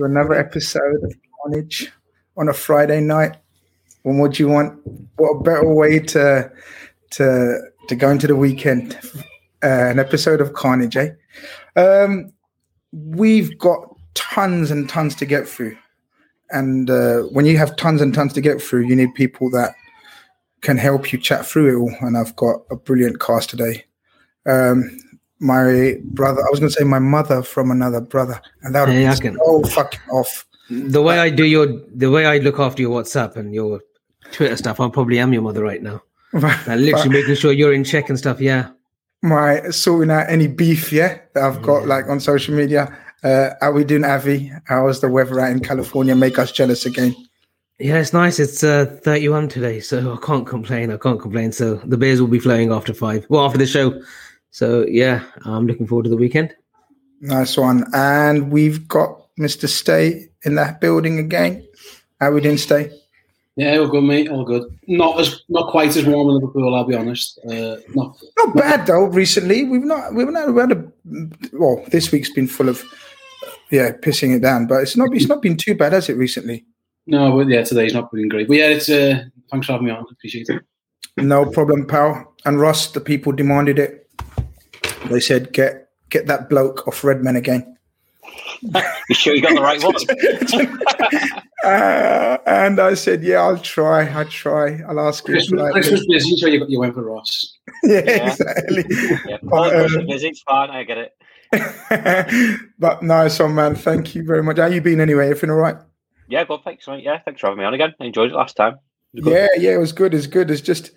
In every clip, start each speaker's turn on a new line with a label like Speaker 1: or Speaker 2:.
Speaker 1: To another episode of Khanage on a Friday night. What would you want? What a better way to to to go into the weekend? Uh, an episode of Khanage, eh? Um, we've got tons and tons to get through, and uh, when you have tons and tons to get through, you need people that can help you chat through it all. And I've got a brilliant cast today. Um, my brother. I was going to say my mother from another brother, and that would
Speaker 2: Hey,
Speaker 1: be so fucking off.
Speaker 2: The way I do your, the way I look after your WhatsApp and your Twitter stuff, I probably am your mother right now. Right. And literally making sure you're in check and stuff. Yeah.
Speaker 1: my sorting out any beef, yeah, that I've got like on social media. Uh, how we doing, Avy? How's the weather out in California? Make us jealous again.
Speaker 2: Yeah, it's nice. It's uh, 31 today, so I can't complain. I can't complain. So the beers will be flowing after five. Well, after the show. So yeah, I'm looking forward to the weekend.
Speaker 1: Nice one. And we've got Mr. Ste in that building again. How we doing, Ste?
Speaker 3: Yeah, all good, mate. All good. Not as not quite as warm in Liverpool. I'll be honest. Uh, not
Speaker 1: Not bad though. Recently, we've not we've not we had a well. This week's been full of yeah pissing it down, but it's not it's not been too bad, has it? Recently,
Speaker 3: no, but yeah, today's not been great. But yeah, it's uh, thanks for having me on. Appreciate it.
Speaker 1: no problem, pal. And Ross, the people demanded it. They said get get that bloke off Redmen again.
Speaker 4: You sure you got the right one?
Speaker 1: Uh, and I said, yeah, I'll try. I'll try. I'll ask him.
Speaker 3: Christmas,
Speaker 1: politely.
Speaker 3: Christmas busy, so you, you went for Ross.
Speaker 1: yeah,
Speaker 4: Yeah.
Speaker 1: exactly.
Speaker 4: Yeah.
Speaker 1: But, uh,
Speaker 4: um, busy, it's fine. I get it.
Speaker 1: but nice one, man. Thank you very much. How you been anyway? Everything all right?
Speaker 4: Yeah, good. Thanks, mate. Yeah, thanks for having me on again. I enjoyed it last time.
Speaker 1: Yeah, yeah, it was good. It's good. It's just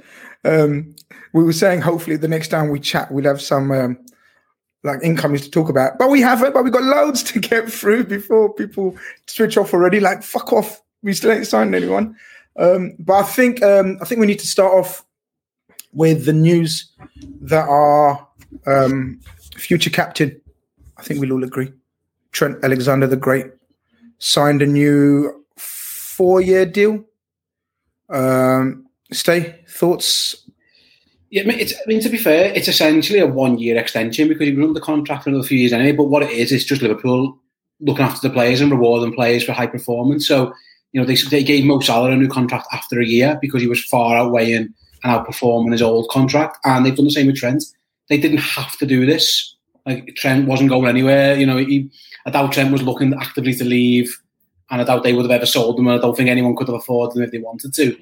Speaker 1: um, we were saying hopefully the next time we chat we'll have some um, like incomes to talk about. But we haven't, but we've got loads to get through before people switch off already. Like fuck off. We still ain't signed anyone. Um, but I think um, I think we need to start off with the news that our um, future captain, I think we'll all agree, Trent Alexander the Great, signed a new four-year deal. Um, Ste thoughts.
Speaker 3: Yeah, I mean, it's, I mean, to be fair, it's essentially a one-year extension because he was under contract for another few years anyway. But what it is, is just Liverpool looking after the players and rewarding players for high performance. So, you know, they they gave Mo Salah a new contract after a year because he was far outweighing and outperforming his old contract, and they've done the same with Trent. They didn't have to do this. Like Trent wasn't going anywhere. You know, he, I doubt Trent was looking actively to leave, and I doubt they would have ever sold them, And I don't think anyone could have afforded them if they wanted to.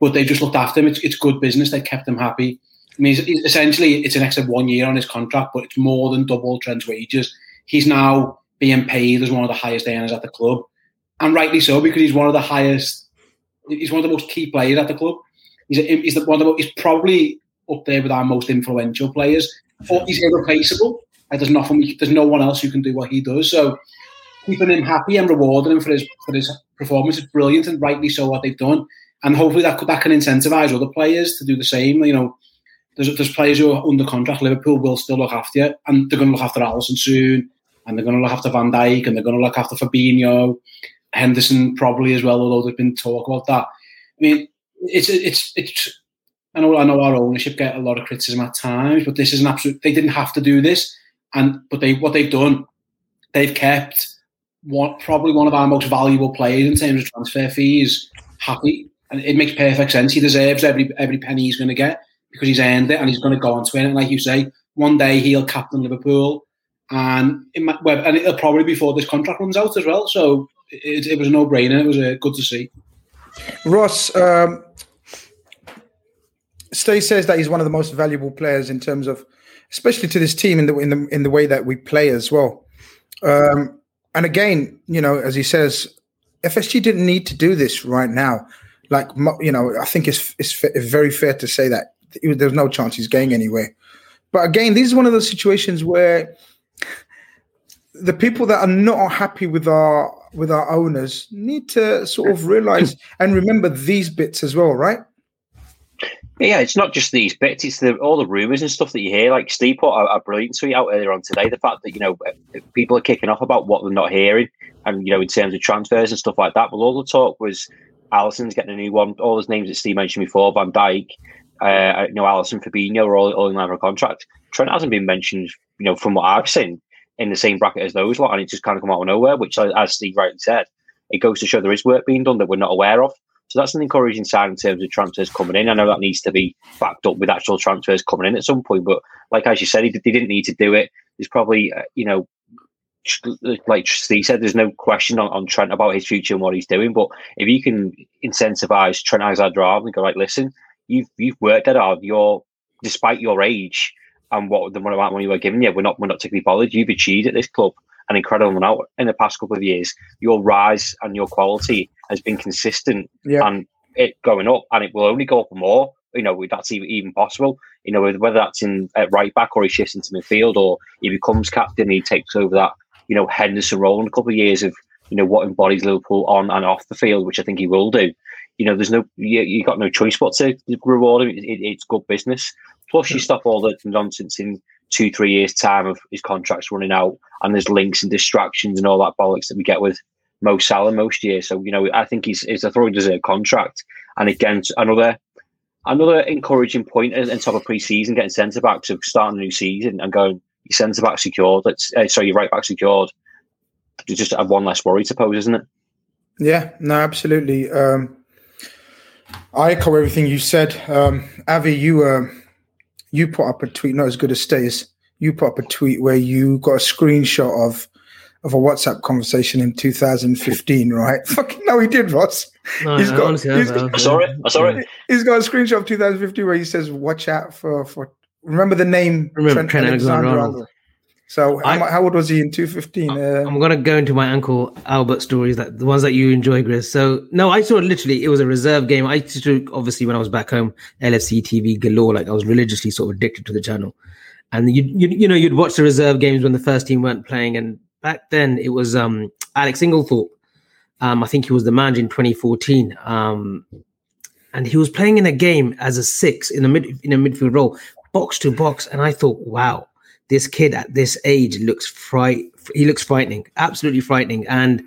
Speaker 3: But they just looked after him. It's, it's good business. They kept him happy. I mean, essentially, it's an extra one year on his contract, but it's more than double Trent's wages. He's now being paid as one of the highest earners at the club, and rightly so because he's one of the highest. He's one of the most key players at the club. He's, a, he's one of the, He's probably up there with our most influential players. But he's irreplaceable. Like, there's nothing. There's no one else who can do what he does. So keeping him happy and rewarding him for his for his performance is brilliant, and rightly so what they've done. And hopefully that that can incentivize other players to do the same. You know, there's there's players who are under contract. Liverpool will still look after you, and they're going to look after Alisson soon, and they're going to look after Van Dijk, and they're going to look after Fabinho, Henderson probably as well. Although there's been talk about that. I mean, it's it's it's. I know I know our ownership get a lot of criticism at times, but this is an absolute. They didn't have to do this, and but they what they've done, they've kept one probably one of our most valuable players in terms of transfer fees happy, and it makes perfect sense. He deserves every every penny he's going to get because he's earned it and he's going to go on to win. And like you say, one day he'll captain Liverpool, and it might, and it'll probably before this contract runs out as well. So it, it was a no brainer. It was uh, good to see.
Speaker 1: Ross, um, Ste says that he's one of the most valuable players in terms of, especially to this team in the in the in the way that we play as well. Um, and again, you know, as he says, FSG didn't need to do this right now. Like you know, I think it's it's, very fair to say that there's no chance he's going anywhere. But again, this is one of those situations where the people that are not happy with our with our owners need to sort of realize and remember these bits as well, right?
Speaker 4: Yeah, it's not just these bits; it's the, all the rumors and stuff that you hear. Like Steve put a, a, brilliant tweet out earlier on today. The fact that you know people are kicking off about what they're not hearing, and you know in terms of transfers and stuff like that. But all the talk was Alisson's getting a new one. All those names that Steve mentioned before, Van Dijk, uh, you know, Alisson, Fabinho, are all, all in line for a contract. Trent hasn't been mentioned, you know, from what I've seen in the same bracket as those lot, and it just kind of come out of nowhere. Which, as Steve rightly said, it goes to show there is work being done that we're not aware of. So that's an encouraging sign in terms of transfers coming in. I know that needs to be backed up with actual transfers coming in at some point, but like as you said, he, didn't need to do it. There's probably, uh, you know, like Steve said, there's no question on, on Trent about his future and what he's doing. But if you can incentivize Trent Alexander-Arnold and go like, listen, you've you've worked hard. You're despite your age and what the amount of money we're giving you, we're not we're not particularly bothered. You've achieved at this club an incredible amount in the past couple of years. Your rise and your quality has been consistent
Speaker 1: yeah.
Speaker 4: and it going up, and it will only go up more. You know, that's even, possible. You know, whether that's in at right back or he shifts into midfield or he becomes captain, he takes over that you know Henderson role in a couple of years of you know what embodies Liverpool on and off the field, which I think he will do. You know, there's no you, you got no choice but to reward him. It, it, it's good business. Plus, you stop all the nonsense in two, three years' time of his contracts running out, and there's links and distractions and all that bollocks that we get with Mo Salah most years. So you know, I think he's he's a thoroughly deserved contract. And again, another another encouraging point in, in top of pre-season, getting centre backs of starting a new season and going your centre back secured. That's uh, sorry, your right back secured. You just have one less worry to pose, isn't it?
Speaker 1: Yeah, no, absolutely. Um, I echo everything you said. Um, Avy, you uh, you put up a tweet, not as good as Stays. You put up a tweet where you got a screenshot of of a WhatsApp conversation in 2015, right? Fucking no, he did, Ross.
Speaker 2: No, he's got, honestly, he's,
Speaker 4: I saw it. I saw it.
Speaker 1: He's got a screenshot of 2015 where he says, "Watch out for for." Remember the name
Speaker 2: remember Trent, Trent Alexander Arnold.
Speaker 1: So how, how, old was he in 215? Uh,
Speaker 2: I'm gonna go into my uncle Albert stories, that the ones that you enjoy, Chris. So no, I saw literally. It was a reserve game. I used to obviously when I was back home, LFC TV galore. Like I was religiously sort of addicted to the channel, and you you you know you'd watch the reserve games when the first team weren't playing. And back then it was um Alex Inglethorpe. Um, I think he was the manager in 2014. Um, and he was playing in a game as a six in a mid in a midfield role, box to box. And I thought, wow this kid at this age looks fright. He looks frightening, absolutely frightening. And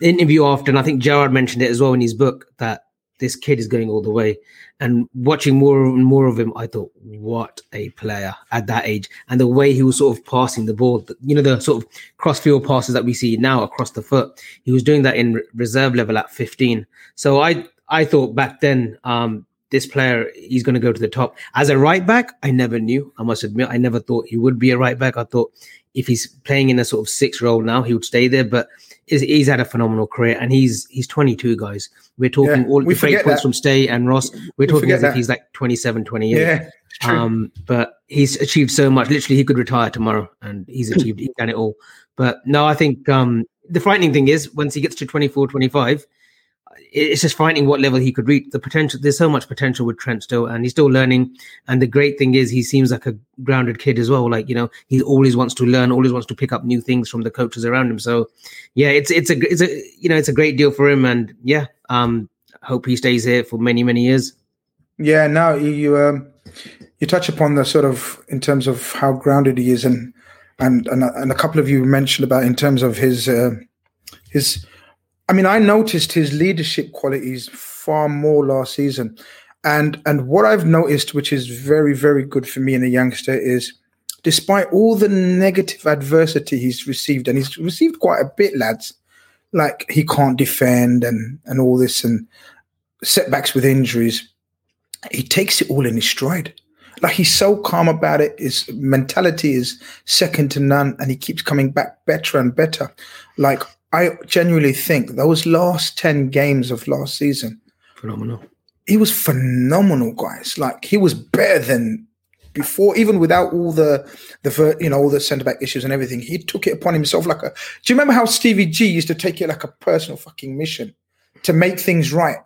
Speaker 2: the interview after, and I think Gerrard mentioned it as well in his book that this kid is going all the way. And watching more and more of him, I thought, what a player at that age. And the way he was sort of passing the ball, you know, the sort of crossfield passes that we see now across the foot, he was doing that in reserve level at 15. So I, I thought back then, um, this player he's going to go to the top. As a right back i never knew i must admit. I never thought he would be a right back. I thought if he's playing in a sort of six role now he would Ste there but he's had a phenomenal career and he's he's 22 guys. We're talking yeah, all we the great points from stay and ross. We're we talking as that. if he's like 27 28
Speaker 1: yeah
Speaker 2: um but he's achieved so much. Literally he could retire tomorrow and he's achieved he's done it all. But no i think um the frightening thing is once he gets to 24 25 it's just finding what level he could reach. The potential, there's so much potential with Trent still, and he's still learning. And the great thing is, he seems like a grounded kid as well. Like you know, he always wants to learn, always wants to pick up new things from the coaches around him. So, yeah, it's it's a it's a you know it's a great deal for him, and yeah, um, hope he stays here for many many years.
Speaker 1: Yeah, now you um, you touch upon the sort of in terms of how grounded he is, and and and, and a couple of you mentioned about in terms of his uh, his I mean, I noticed his leadership qualities far more last season. And and what I've noticed, which is very, very good for me in a youngster, is despite all the negative adversity he's received, and he's received quite a bit, lads, like he can't defend and and all this and setbacks with injuries, he takes it all in his stride. Like he's so calm about it. His mentality is second to none, and he keeps coming back better and better. Like I genuinely think those last 10 games of last season
Speaker 2: phenomenal.
Speaker 1: he was phenomenal, guys. Like he was better than before, even without all the the you know all the centre back issues and everything. He took it upon himself like a. Do you remember how Stevie G used to take it like a personal fucking mission to make things right?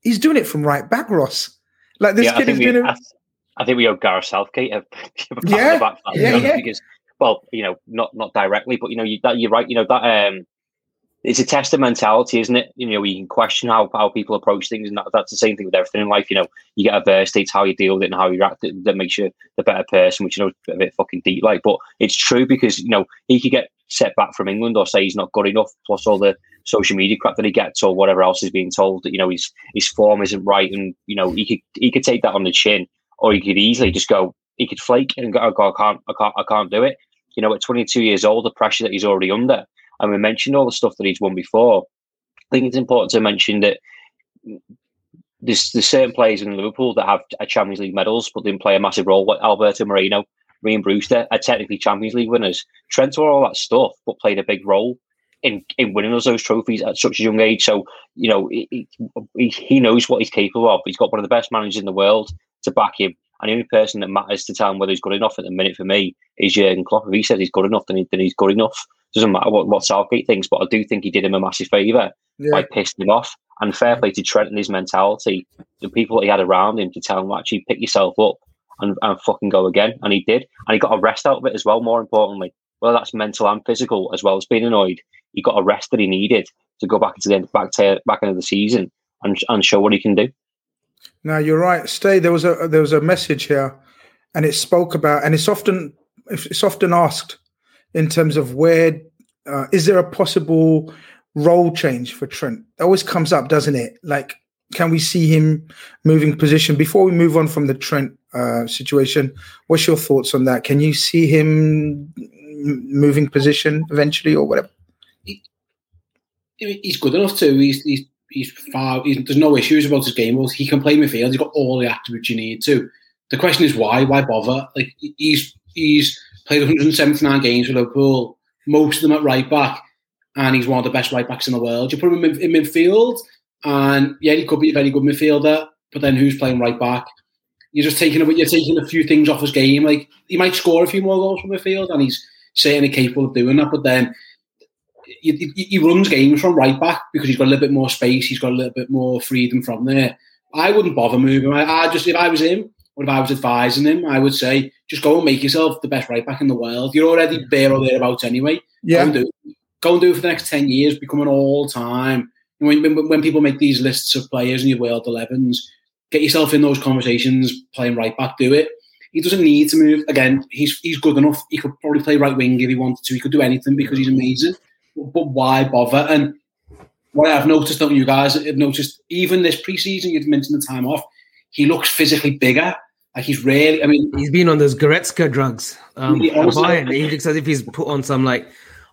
Speaker 1: He's doing it from right back, Ross. Like this
Speaker 4: yeah,
Speaker 1: kid has
Speaker 4: we,
Speaker 1: been.
Speaker 4: I think we owe Gareth Southgate a, a
Speaker 1: yeah,
Speaker 4: back
Speaker 1: yeah, yeah.
Speaker 4: because well, you know, not not directly, but you know, you, that you're right. You know that um, it's a test of mentality, isn't it? You know, you can question how, how people approach things, and that, that's the same thing with everything in life. You know, you get adversity, it's how you deal with it and how you react that makes you the better person, which you know a bit fucking deep, like. But it's true because you know he could get set back from England or say he's not good enough, plus all the social media crap that he gets or whatever else is being told that you know his his form isn't right, and you know he could he could take that on the chin, or he could easily just go he could flake and go, oh, I can't, I can't, I can't do it. You know, at 22 years old, the pressure that he's already under and we mentioned all the stuff that he's won before. I think it's important to mention that there's, certain players in Liverpool that have Champions League medals, but didn't play a massive role. Like Alberto Moreno, Ryan Brewster are technically Champions League winners. Trent were all that stuff, but played a big role in, in winning us those trophies at such a young age. So, you know, he, he, he knows what he's capable of. He's got one of the best managers in the world to back him. And the only person that matters to tell him whether he's good enough at the minute for me is Jurgen Klopp. If he says he's good enough, then, he, then he's good enough doesn't matter what, what Southgate thinks, but I do think he did him a massive favour yeah. by pissing him off. And fair play to Trent and his mentality, the people that he had around him to tell him actually pick yourself up and, and fucking go again. And he did. And he got a rest out of it as well, more importantly. Well, that's mental and physical, as well as being annoyed. He got a rest that he needed to go back into the back to back into the season and and show what he can do.
Speaker 1: Now you're right. Ste. There was a there was a message here, and it spoke about, and it's often it's often asked in terms of where uh, is there a possible role change for Trent? That always comes up, doesn't it? Like, can we see him moving position before we move on from the Trent uh, situation? What's your thoughts on that? Can you see him moving position eventually, or whatever? He,
Speaker 3: he's good enough to. He's he's he's far. He's, there's no issues about his game. He can play midfield. He's got all the attributes you need to. The question is why? Why bother? Like he's he's played 179 games for Liverpool, most of them at right back, and he's one of the best right backs in the world. You put him in, in midfield, and yeah, he could be a very good midfielder, but then who's playing right back? You're just taking you're taking a few things off his game. Like he might score a few more goals from midfield, and he's certainly capable of doing that. But then he, he runs games from right back because he's got a little bit more space. He's got a little bit more freedom from there. I wouldn't bother moving. I, I just if I was him, or if I was advising him, I would say just go and make yourself the best right back in the world. You're already there or thereabouts anyway.
Speaker 1: Yeah.
Speaker 3: Go and do, go and do it for the next 10 years, become an all time. When, when, when people make these lists of players in your world 11s, get yourself in those conversations, playing right back, do it. He doesn't need to move. Again, he's he's good enough. He could probably play right wing if he wanted to. He could do anything because he's amazing. But why bother? And what I've noticed, don't you guys have noticed, even this preseason, you've mentioned the time off, he looks physically bigger. Like he's really, I mean,
Speaker 2: he's been on those Goretzka drugs. Um, he, Bayern. he looks as if he's put on some like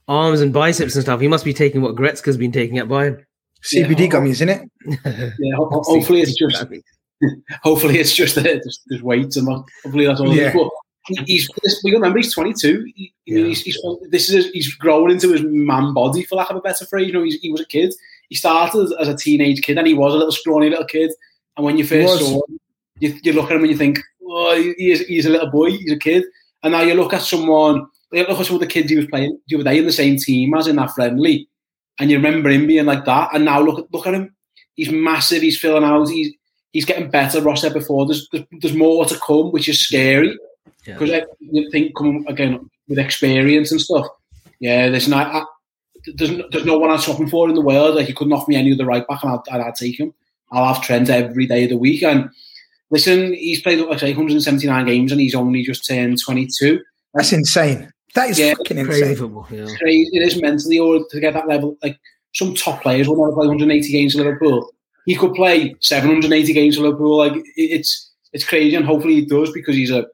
Speaker 2: arms and biceps and stuff. He must be taking what Goretzka's been taking at Bayern.
Speaker 1: CBD yeah, gummies, isn't it?
Speaker 3: Yeah, hopefully it's just. hopefully it's just, uh, just, just weight and hopefully that's all. Yeah. But he's we remember he's 22. He, yeah. he's, he's, this is he's growing into his man body for lack of a better phrase. You know, he was a kid. He started as a teenage kid and he was a little scrawny little kid. And when you first saw him, you, you look at him and you think, oh, he's, he's a little boy, he's a kid. And now you look at someone, you look at some of the kids he was playing the other day in the same team as in that friendly, and you remember him being like that. And now look at look at him, he's massive, he's filling out, he's he's getting better. Ross said before, there's there's, there's more to come, which is scary because yeah. you think coming again with experience and stuff. Yeah, there's not. there's, there's no one I'm shopping for in the world. Like, he couldn't offer me any other right back, and I'd, I'd take him. I'll have Trent every day of the week. And Listen, he's played like I say 179 games and he's only just turned 22.
Speaker 1: That's insane. That is yeah, fucking insane. Football,
Speaker 3: yeah. Crazy. It is mentally, or to get that level. Like some top players will never play 180 games for Liverpool. He could play 780 games for Liverpool. Like it's it's crazy, and hopefully he does because he's a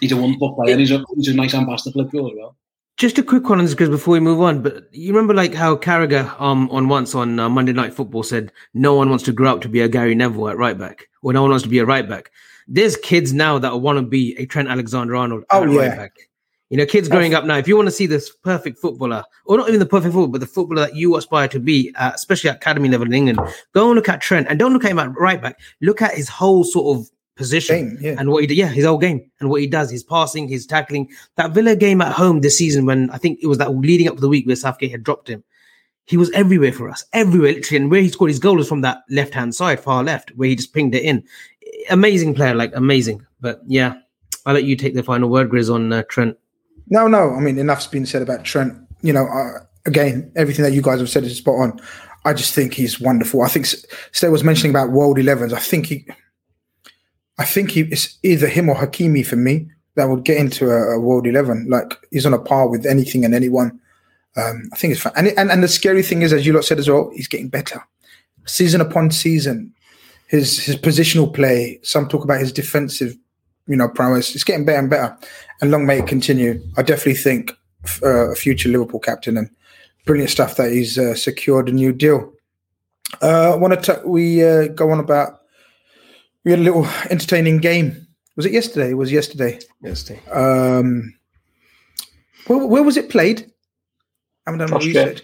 Speaker 3: he's a wonderful player. and he's a he's a nice ambassador for Liverpool as well.
Speaker 2: Just a quick one on this because before we move on, but you remember like how Carragher um on once on uh, Monday Night Football said no one wants to grow up to be a Gary Neville at right back, or no one wants to be a right back. There's kids now that want to be a Trent Alexander Arnold
Speaker 1: oh,
Speaker 2: at
Speaker 1: yeah.
Speaker 2: right back. You know, kids growing up now, if you want to see this perfect footballer, or not even the perfect footballer, but the footballer that you aspire to be, uh, especially at academy level in England, go and look at Trent and don't look at him at right back. Look at his whole sort of position
Speaker 1: Game, yeah.
Speaker 2: and what he did. Yeah, his whole game and what he does, his passing, his tackling. That Villa game at home this season, when I think it was that leading up to the week where Southgate had dropped him, he was everywhere for us, everywhere, literally. And where he scored his goal was from that left hand side, far left, where he just pinged it in. Amazing player, like amazing. But yeah, I'll let you take the final word, Grizz, on uh, Trent.
Speaker 1: No, no. I mean, enough's been said about Trent. You know, uh, again, everything that you guys have said is spot on. I just think he's wonderful. I think Ste was mentioning about World 11s. I think he, I think he, it's either him or Hakimi for me that would get into a, a World 11. Like he's on a par with anything and anyone. Um, I think it's fun. And, and and the scary thing is, as you lot said as well, he's getting better, season upon season. His his positional play. Some talk about his defensive, you know, prowess. It's getting better and better. And long may it continue. I definitely think uh, a future Liverpool captain and brilliant stuff that he's uh, secured a new deal. Uh, I want to we uh, go on about we had a little entertaining game. Was it yesterday? It was yesterday.
Speaker 2: Yesterday.
Speaker 1: Um, where, where was it played? I haven't done
Speaker 4: Austria.
Speaker 1: research.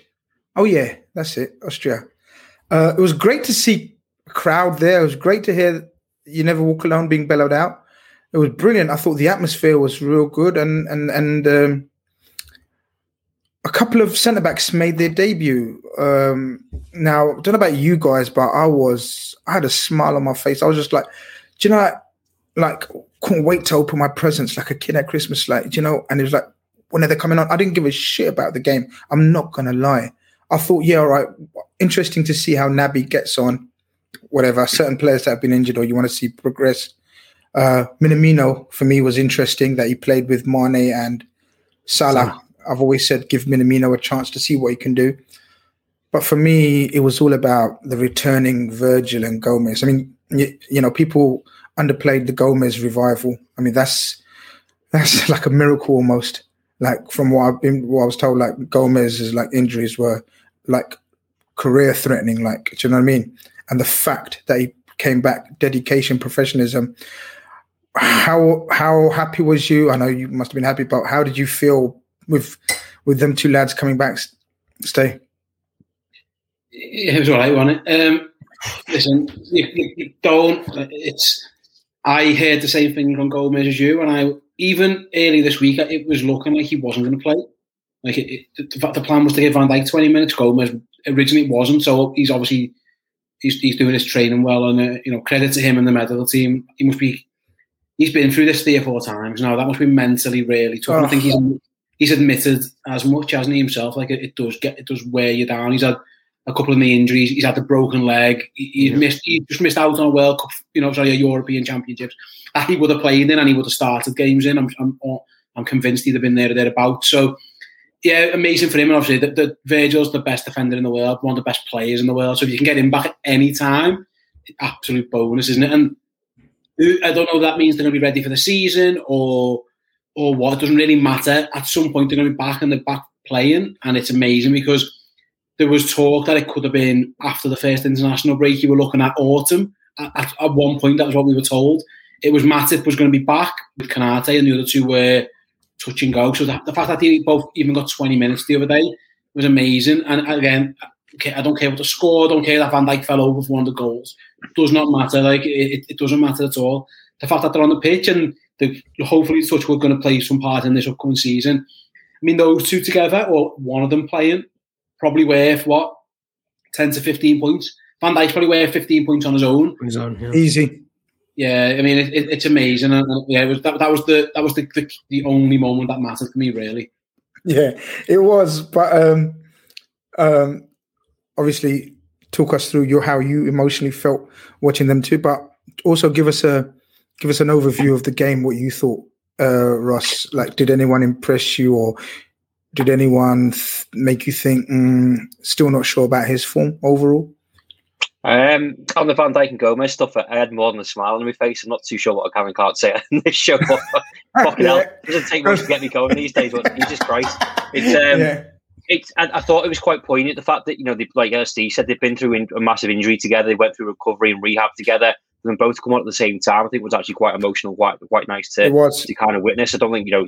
Speaker 1: Oh yeah, that's it, Austria. Uh, it was great to see a crowd there. It was great to hear "You Never Walk Alone" being bellowed out. It was brilliant. I thought the atmosphere was real good, and and and um, a couple of centre backs made their debut. Um, now, I don't know about you guys, but I was I had a smile on my face. I was just like, do you know, like, couldn't wait to open my presents like a kid at Christmas, like you know. And it was like when they're coming on, I didn't give a shit about the game. I'm not gonna lie. I thought, yeah, all right, interesting to see how Naby gets on. Whatever, certain players that have been injured or you want to see progress. Uh, Minamino for me was interesting that he played with Mane and Salah. I've always said give Minamino a chance to see what he can do. But for me, it was all about the returning Virgil and Gomez. I mean, you, you know, people underplayed the Gomez revival. I mean, that's that's like a miracle almost. Like from what I've been, what I was told, like Gomez's like injuries were like career threatening. Like, do you know what I mean? And the fact that he came back, dedication, professionalism. How how happy was you? I know you must have been happy, but how did you feel with with them two lads coming back? Ste.
Speaker 3: it was all right, wasn't it? Um, listen, you, you, don't. It's. I heard the same thing from Gomez as you, and I even early this week it was looking like he wasn't going to play. Like it, it, the, the plan was to give Van Dijk twenty minutes. Gomez originally it wasn't, so he's obviously he's, he's doing his training well, and uh, you know credit to him and the medical team. He must be. He's been through this three or four times now. That must be mentally really tough. And I think he's he's admitted as much, hasn't he himself? Like it, it does get it does wear you down. He's had a couple of knee injuries. He's had the broken leg. He, he's
Speaker 2: Yeah.
Speaker 3: missed. He just missed out on a World Cup. You know, sorry, a European Championships. That he would have played in and he would have started games in. I'm I'm, oh, I'm convinced he'd have been there or thereabouts. So yeah, amazing for him. And obviously, the, the Virgil's the best defender in the world, one of the best players in the world. So if you can get him back at any time, absolute bonus, isn't it? And I don't know if that means they're going to be ready for the season or or what. It doesn't really matter. At some point, they're going to be back and they're back playing, and it's amazing because there was talk that it could have been after the first international break. You were looking at autumn. At, at, at one point, that was what we were told. It was Matip was going to be back with Konaté, and the other two were touch and go. So the, fact that they both even got 20 minutes the other day was amazing. And again, I don't care what the score, I don't care that Van Dijk fell over for one of the goals. It does not matter. Like it, it doesn't matter at all. The fact that they're on the pitch and they're hopefully Touch we're going to play some part in this upcoming season. I mean, those two together, or one of them playing, probably worth what 10 to 15 points. Van Dijk's probably worth 15 points on his own.
Speaker 2: His own, yeah.
Speaker 1: Easy.
Speaker 3: Yeah, I mean, it, it, it's amazing. And, and, yeah, it was that, that was the that was the, the the only moment that mattered for me, really.
Speaker 1: Yeah, it was. But um, um, obviously, talk us through your how you emotionally felt watching them too. But also give us a give us an overview of the game. What you thought, uh, Ross? Like, did anyone impress you, or did anyone th- make you think? Mm, still not sure about his form overall.
Speaker 4: Um, on the Van Dijk and Gomez stuff, I had more than a smile on my face. I'm not too sure what I can and can't say on this show. But fucking hell, it doesn't take much to get me going these days. But Jesus Christ, it's um,
Speaker 1: yeah,
Speaker 4: it's, I, I thought it was quite poignant the fact that you know, they, like Steve said, they've been through in, a massive injury together. They went through recovery and rehab together. Then both come on at the same time. I think it was actually quite emotional, quite quite nice to to kind of witness. I don't think you know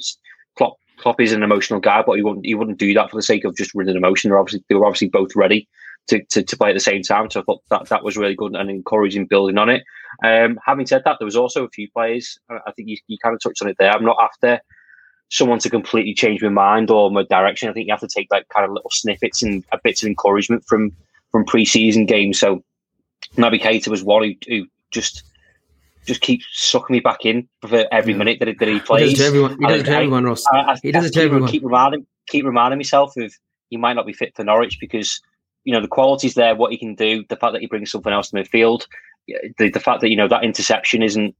Speaker 4: Klopp Klopp is an emotional guy, but he wouldn't he wouldn't do that for the sake of just running emotion. They're obviously they were obviously both ready to, to, to play at the same time. So I thought that that was really good and encouraging building on it. Um, having said that, there was also a few players. I think you, you kind of touched on it there. I'm not after someone to completely change my mind or my direction. I think you have to take like kind of little snippets and a bits of encouragement from from pre-season games. So Naby Keita was one who, who just just keeps sucking me back in for every yeah. minute that, that he plays.
Speaker 2: He does it to everyone, he does it to everyone Ross. I, I, he does it to everyone.
Speaker 4: Keep reminding, keep reminding myself of he might not be fit for Norwich because you know the quality's there, what he can do, the fact that he brings something else to midfield, the, the fact that you know that interception isn't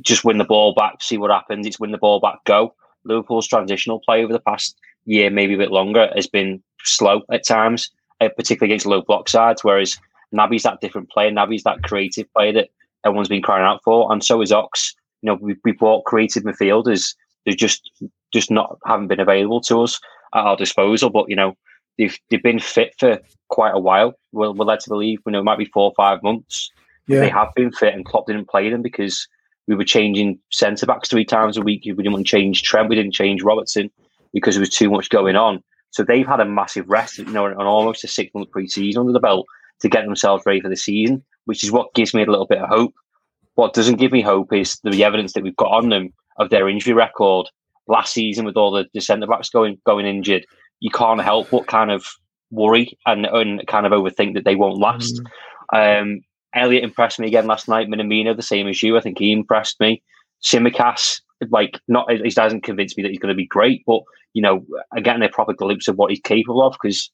Speaker 4: just win the ball back, see what happens. It's win the ball back, go. Liverpool's transitional play over the past year, maybe a bit longer, has been slow at times, uh, particularly against low block sides. Whereas Naby's that different player. Naby's that creative player that everyone's been crying out for, and so is Ox. You know, we we bought creative midfielders. They just just not haven't been available to us at our disposal. But you know, they've they've been fit for quite a while. We're, we're led to believe, you know, it might be four or five months. Yeah. They have been fit, and Klopp didn't play them because we were changing centre backs three times a week. We didn't want to change Trent. We didn't change Robertson because there was too much going on. So they've had a massive rest, you know, on almost a six month pre season under the belt to get themselves ready for the season, which is what gives me a little bit of hope. What doesn't give me hope is the evidence that we've got on them of their injury record last season with all the, the centre backs going going injured. You can't help but kind of worry and, and kind of overthink that they won't last. Mm. Um, Elliott impressed me again last night. Minamino, the same as you. I think he impressed me. Tsimikas, like, not he doesn't convince me that he's going to be great, but you know, getting a proper glimpse of what he's capable of because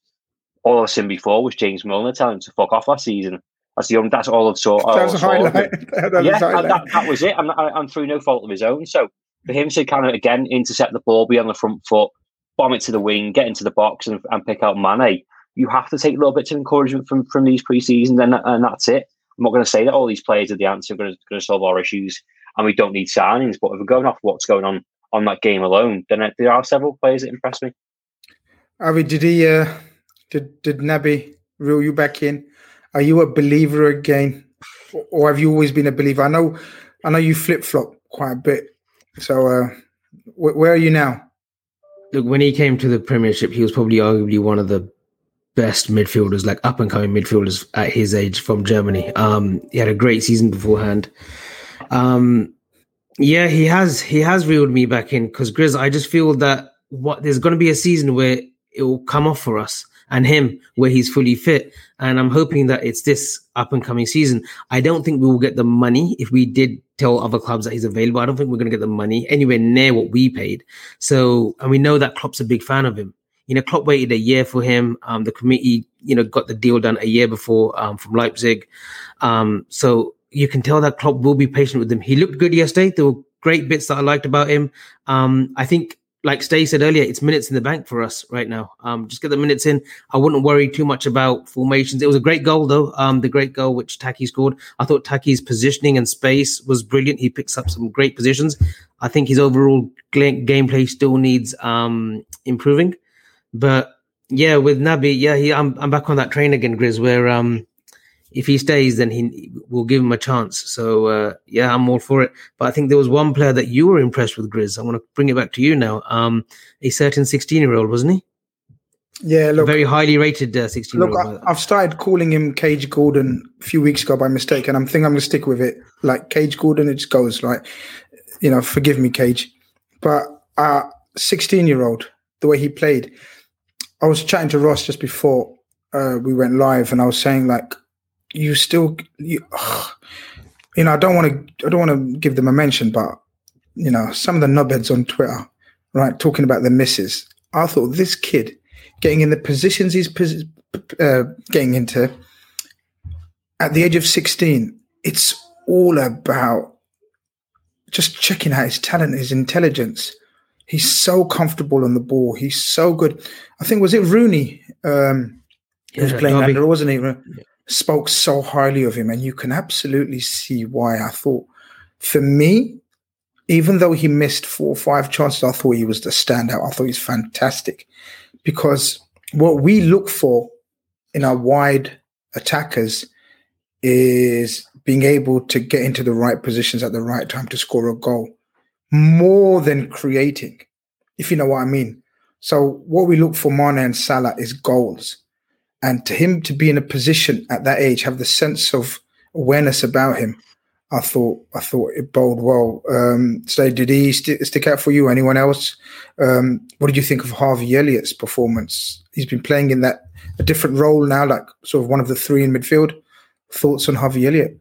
Speaker 4: all I've seen before was James Milner telling him to fuck off last season. That's the only, that's all I've saw.
Speaker 1: That was a highlight.
Speaker 4: that yeah, that, that, was it. And, and through no fault of his own. So for him to kind of again intercept the ball, be on the front foot, bomb it to the wing, get into the box, and, and pick out Mane, you have to take a little bits of encouragement from from these preseason, and and that's it. I'm not going to say that all these players are the answer, going to, going to solve our issues, and we don't need signings. But if we're going off what's going on on that game alone, then there are several players that impress me.
Speaker 1: Avy, did he? Uh, did did Naby reel you back in? Are you a believer again, or have you always been a believer? I know, I know you flip flop quite a bit. So, uh, wh- where are you now?
Speaker 2: Look, when he came to the Premiership, he was probably arguably one of the best midfielders, like up and coming midfielders at his age from Germany. Um, he had a great season beforehand. Um, yeah, he has he has reeled me back in because Grizz, I just feel that what there's going to be a season where it will come off for us and him where he's fully fit. And I'm hoping that it's this up and coming season. I don't think we will get the money if we did tell other clubs that he's available. I don't think we're going to get the money anywhere near what we paid. So, and we know that Klopp's a big fan of him. You know, Klopp waited a year for him. Um, the committee, you know, got the deal done a year before um, from Leipzig. Um, so you can tell that Klopp will be patient with him. He looked good yesterday. There were great bits that I liked about him. Um, I think like Ste said earlier, it's minutes in the bank for us right now. Um, just get the minutes in. I wouldn't worry too much about formations. It was a great goal though. Um, the great goal which Taki scored. I thought Taki's positioning and space was brilliant. He picks up some great positions. I think his overall gameplay still needs um, improving, but yeah, with Naby, yeah, he, I'm I'm back on that train again, Grizz, where um if he stays, then he will give him a chance. So uh, yeah, I'm all for it. But I think there was one player that you were impressed with, Grizz. I want to bring it back to you now. Um, a certain 16 year old, wasn't he?
Speaker 1: Yeah, look,
Speaker 2: very highly rated uh, 16
Speaker 1: look, I, have started calling him Cage Gordon a few weeks ago by mistake, and I'm thinking I'm going to stick with it. Like Cage Gordon, it just goes like, you know, forgive me, Cage. But uh, 16 year old, the way he played, I was chatting to Ross just before uh, we went live, and I was saying like you still you, ugh, you know I don't want to I don't want to give them a mention, but you know some of the knobheads on Twitter, right, talking about the misses. I thought this kid getting in the positions he's uh, getting into at the age of 16, it's all about just checking out his talent, his intelligence. He's so comfortable on the ball. He's so good. I think was it Rooney um, yeah, was playing under, wasn't he? Spoke so highly of him, and you can absolutely see why. I thought, for me, even though he missed four or five chances, I thought he was the standout. I thought he's fantastic because what we look for in our wide attackers is being able to get into the right positions at the right time to score a goal more than creating. if you know what I mean. So what we look for Mane and Salah is goals. And to him to be in a position at that age, have the sense of awareness about him, I thought I thought it bode well. Um, so did he st- stick out for you? Anyone else? Um, what did you think of Harvey Elliott's performance? He's been playing in that a different role now, like sort of one of the three in midfield. Thoughts on Harvey Elliott?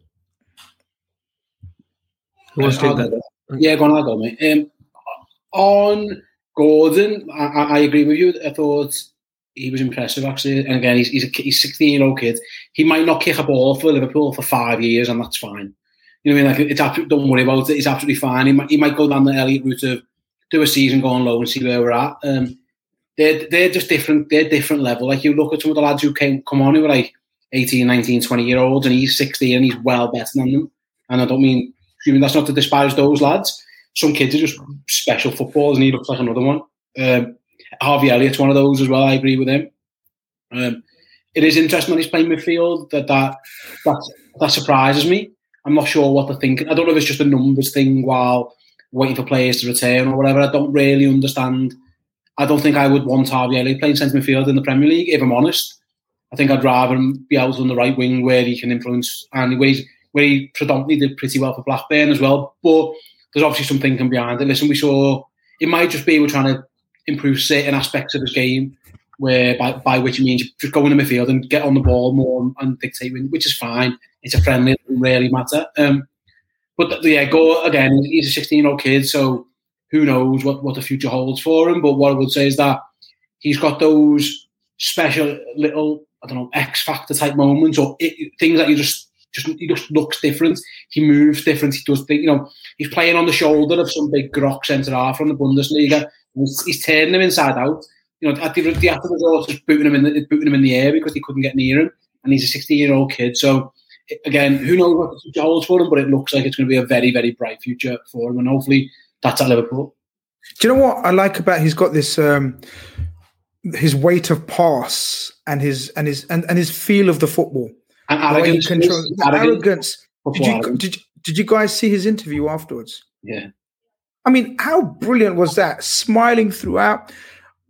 Speaker 2: Who wants to take that?
Speaker 3: Yeah, go on, I'll go, mate. Um, on Gordon, I, I agree with you. I thought he was impressive, actually. And again, he's, he's a he's 16 year old kid. He might not kick a ball for Liverpool for five years, and that's fine. You know what I mean? Like, it's absolutely, don't worry about it. It's absolutely fine. He might, he might go down the Elliott route of do a season, go on low, and see where we're at. Um, they're, they're just different. They're different level. Like, you look at some of the lads who came come on who were like 18, 19, 20 year olds, and he's 16 and he's well better than them. And I don't mean, I mean that's not to despise those lads. Some kids are just special footballers, and he looks like another one. Um, Harvey Elliott's one of those as well. I agree with him. Um, it is interesting when he's playing midfield that that that, that surprises me. I'm not sure what they're thinking. I don't know if it's just a numbers thing while waiting for players to return or whatever. I don't really understand. I don't think I would want Harvey Elliott playing centre midfield in the Premier League, if I'm honest. I think I'd rather him be out on the right wing where he can influence and where, where he predominantly did pretty well for Blackburn as well. But there's obviously some thinking behind it. Listen, we saw it might just be we're trying to improve certain aspects of his game, where by, by which he means just go in the midfield and get on the ball more and dictate, which is fine. It's a friendly, it doesn't really matter. Um, but yeah, go again. He's a 16 year old kid, so who knows what, what the future holds for him. But what I would say is that he's got those special little, I don't know, X factor type moments or it, things that you just just he just looks different. He moves different. He does, you know, he's playing on the shoulder of some big Grock centre half from the Bundesliga. He's, he's turning him inside out. You know, at the, the after result, just booting him in the booting him in the air because he couldn't get near him, and he's a 16 year old kid. So again, who knows what the future holds for him? But it looks like it's going to be a very very bright future for him, and hopefully that's at Liverpool.
Speaker 1: Do you know what I like about? He's got this. Um, his weight of pass and his and his and, and his feel of the football
Speaker 3: and arrogance.
Speaker 1: Control, the arrogance. Did you, did, did you guys see his interview afterwards?
Speaker 3: Yeah.
Speaker 1: I mean, how brilliant was that? Smiling throughout.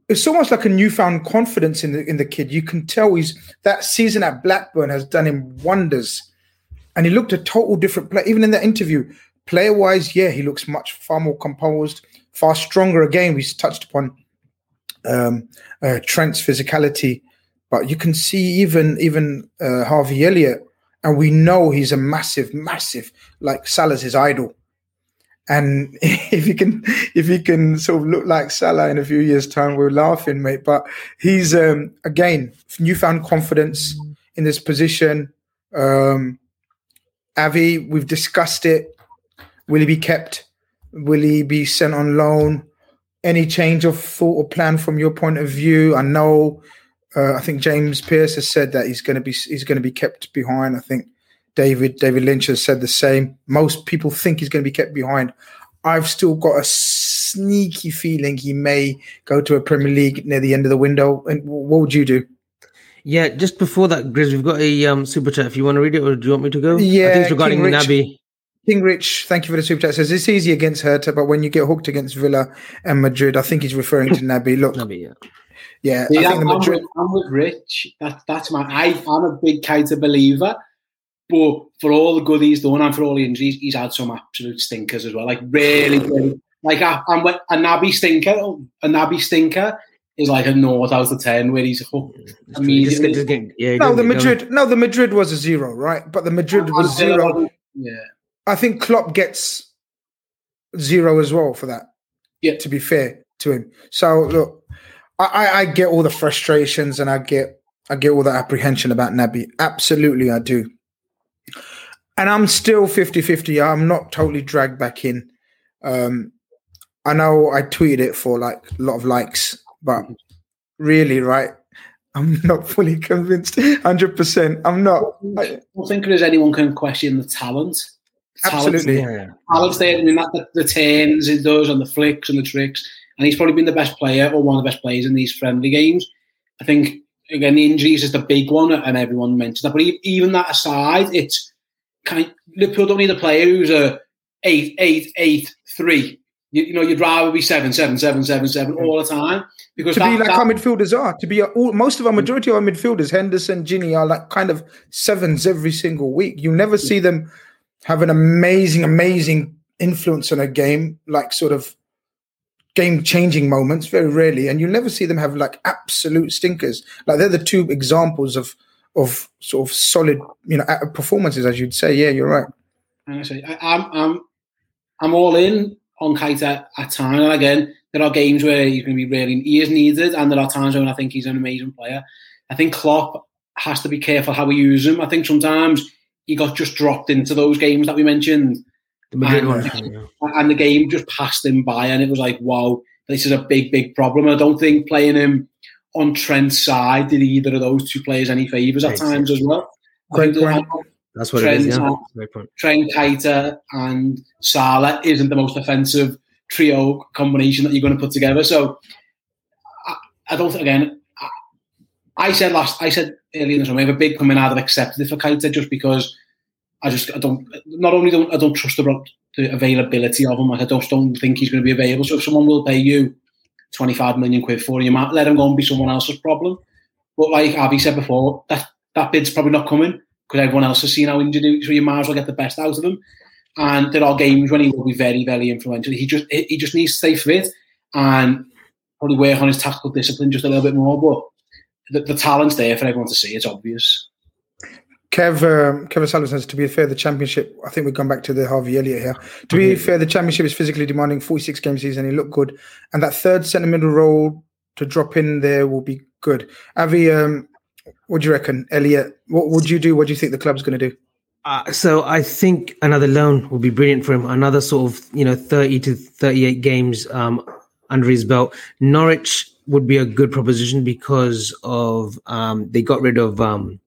Speaker 1: It's almost like a newfound confidence in the in the kid. You can tell he's that season at Blackburn has done him wonders, and he looked a total different player. Even in that interview, player wise, yeah, he looks much far more composed, far stronger. Again, we touched upon um, uh, Trent's physicality but you can see even even uh, Harvey Elliott, and we know he's a massive, massive like Salah's his idol. And if you can, if you can sort of look like Salah in a few years' time, we're laughing, mate. But he's um, again newfound confidence in this position. Um, Avy, we've discussed it. Will he be kept? Will he be sent on loan? Any change of thought or plan from your point of view? I know uh, I think James Pierce has said that he's going to be he's going to be kept behind. I think David David Lynch has said the same. Most people think he's going to be kept behind. I've still got a sneaky feeling he may go to a Premier League near the end of the window. And what would you do?
Speaker 2: Yeah, just before that, Grizz, we've got a um, super chat. If you want to read it, or do you want me to go?
Speaker 1: Yeah,
Speaker 2: I think it's regarding
Speaker 1: King Rich,
Speaker 2: Naby.
Speaker 1: King Rich, thank you for the super chat. Says it's easy against Hertha, but when you get hooked against Villa and Madrid, I think he's referring to Naby. Look,
Speaker 2: Naby, yeah.
Speaker 1: yeah,
Speaker 3: Yeah,
Speaker 1: I think the
Speaker 3: I'm,
Speaker 1: Madrid.
Speaker 3: with, I'm with Rich. That, that's my. I, I'm a big Keita believer, but for all the good he's done and for all the injuries, he's had some absolute stinkers as well. Like really, really. Like I, I'm a Naby stinker. A Naby stinker is like a naught out of ten, where he's oh, hooked
Speaker 2: Just, just
Speaker 3: immediately.
Speaker 2: get, just get, yeah,
Speaker 1: No,
Speaker 2: get
Speaker 1: the
Speaker 2: going.
Speaker 1: Madrid. No, the Madrid was a zero, right? But the Madrid oh, was
Speaker 3: And
Speaker 1: zero.
Speaker 3: Yeah,
Speaker 1: I think Klopp gets zero as well for that.
Speaker 3: Yeah.
Speaker 1: To be fair to him. So look, I, I, I get all the frustrations and I get I get all the apprehension about Naby. Absolutely I do. And I'm still 50-50. I'm not totally dragged back in. Um I know I tweeted it for like a lot of likes, but really, right? I'm not fully convinced. Hundred percent. I'm not. I-
Speaker 3: don't think there's anyone can question the talent.
Speaker 1: Absolutely.
Speaker 2: Yeah.
Speaker 3: Talent's there. I mean, that, the, the turns he does and the flicks and the tricks. And he's probably been the best player or one of the best players in these friendly games. I think, again, the injuries is the big one, and everyone mentioned that. But even that aside, it's kind Liverpool don't need a player who's a eight, eight, eight, three. You, you know, you'd rather be seven, seven, seven, seven, seven mm. all the time because
Speaker 1: to
Speaker 3: that,
Speaker 1: be like
Speaker 3: that-
Speaker 1: our midfielders are. To be all, most of our majority of our midfielders, Henderson, Gini, are like kind of sevens every single week. You never mm. see them have an amazing, amazing influence on a game, like sort of game changing moments. Very rarely, and you never see them have like absolute stinkers. Like they're the two examples of of sort of solid, you know, performances, as you'd say. Yeah, you're right.
Speaker 3: And I say, I, I'm, I'm, I'm all in on Keita at times. And again, there are games where he's going to be really, he is needed, and there are times when I think he's an amazing player. I think Klopp has to be careful how we use him. I think sometimes he got just dropped into those games that we mentioned,
Speaker 2: The
Speaker 3: And-
Speaker 2: one.
Speaker 3: and the game just passed him by, and it was like, wow, this is a big, big problem. I don't think playing him on Trent's side did either of those two players any favours at times as well.
Speaker 1: Great point.
Speaker 2: That's what it is. Yeah. Great point.
Speaker 3: Trent Keita and Salah isn't the most offensive trio combination that you're going to put together. So I, I don't again. I, I said last, I said earlier in the summer, I have a big coming out of accepted it for Keita just because I just I don't not only don't I don't trust the, the availability of him, like I just don't think he's going to be available. So if someone will pay you 25 million quid for him, you might let him go and be someone else's problem. But like Avy said before, that that bid's probably not coming because everyone else has seen how injured he is, so you might as well get the best out of him. And there are games when he will be very, very influential. He just he just needs to stay fit and probably work on his tactical discipline just a little bit more. But the, the talent's there for everyone to see. It's obvious.
Speaker 1: Kev, um, Kevin Sullivan says, to be fair, the championship, I think we've gone back to the Harvey Elliott here. To be fair, the championship is physically demanding, 46 game season, he looked good. And that third centre middle role to drop in there will be good. Avy, um, what do you reckon? Elliott, what would you do? What do you think the club's going to do?
Speaker 2: Uh, so I think another loan would be brilliant for him. Another sort of you know thirty to thirty-eight games um, under his belt. Norwich would be a good proposition because of um, they got rid of um,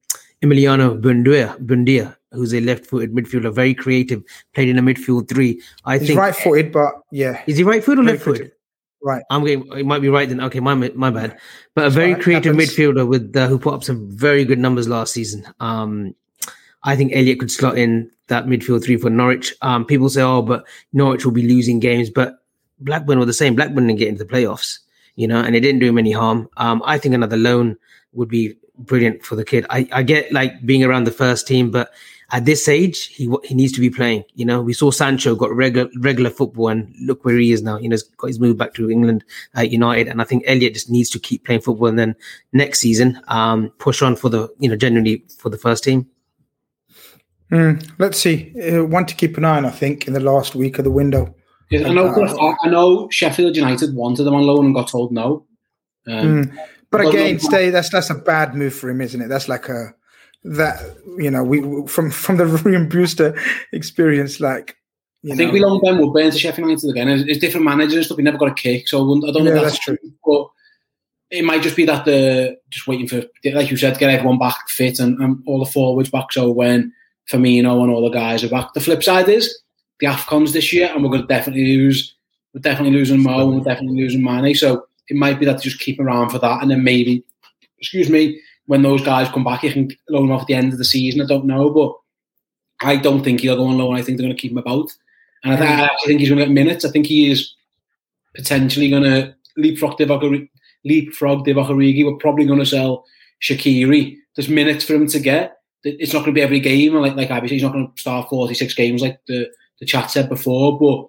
Speaker 2: Emiliano Buendía, Buendía, who's a left-footed midfielder, very creative, played in a midfield three. I
Speaker 1: He's
Speaker 2: think
Speaker 1: right footed, but yeah,
Speaker 2: is he right-footed or left-footed?
Speaker 1: right.
Speaker 2: I'm getting. It might be right then. Okay, my my bad. But a very
Speaker 1: Alright,
Speaker 2: creative
Speaker 1: happens.
Speaker 2: midfielder with uh, who put up some very good numbers last season. Um, I think Elliott could slot in that midfield three for Norwich. Um, people say, "Oh, but Norwich will be losing games," but Blackburn were the same. Blackburn didn't get into the playoffs, you know, and it didn't do him any harm. Um, I think another loan would be brilliant for the kid. I, I get like being around the first team, but at this age, he he needs to be playing. You know, we saw Sancho got regular regular football, and look where he is now. You know, he's got his move back to England at United, and I think Elliott just needs to keep playing football, and then next season, um, push on for the you know genuinely for the first team.
Speaker 1: Mm, let's see. Uh, one to keep an eye on, I think, in the last week of the window.
Speaker 3: Yeah, I know. I know Sheffield United wanted him on loan and got told no. Um,
Speaker 1: Mm. But again, stay. That's that's a bad move for him, isn't it? That's like a that you know we from from the Rhian Brewster experience. Like, you
Speaker 3: I think
Speaker 1: know,
Speaker 3: we loaned Ben Woodburn to Sheffield United again. It's, it's different managers and stuff. We never got a kick, so I, I don't know.
Speaker 1: Yeah,
Speaker 3: if
Speaker 1: that's true.
Speaker 3: But it might just be that the just waiting for, like you said, get everyone back fit and, and all the forwards back. So when Firmino and all the guys are back, the flip side is the Afcons this year, and we're going to definitely lose. We're definitely losing Mo, and we're definitely losing Mane. So it might be that just keep around for that, and then maybe, excuse me, when those guys come back, you can loan them off at the end of the season. I don't know, but I don't think he'll go on loan. I think they're going to keep him about. And I, th- I think he's going to get minutes. I think he is potentially going to leapfrog Divock. Leapfrog Divock. We're probably going to sell Shaqiri. There's minutes for him to get. It's not going to be every game. Like like obviously he's not going to start 46 games like the, the chat said before. But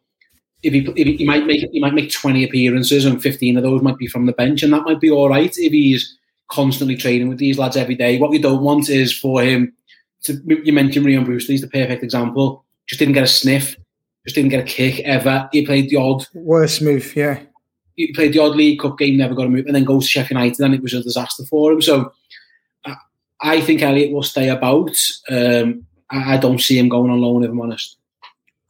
Speaker 3: if he, if he, might make he might make 20 appearances and 15 of those might be from the bench, and that might be all right if he's constantly training with these lads every day. What we don't want is for him to. You mentioned Rhian Brewster. He's the perfect example. Just didn't get a sniff. Just didn't get a kick ever. He played the odd
Speaker 1: worst move. Yeah,
Speaker 3: he played the odd League Cup game, never got a move, and then goes to Sheffield United, and it was a disaster for him. So I, I think Elliott will stay about. Um, I, I don't see him going on loan, if I'm honest.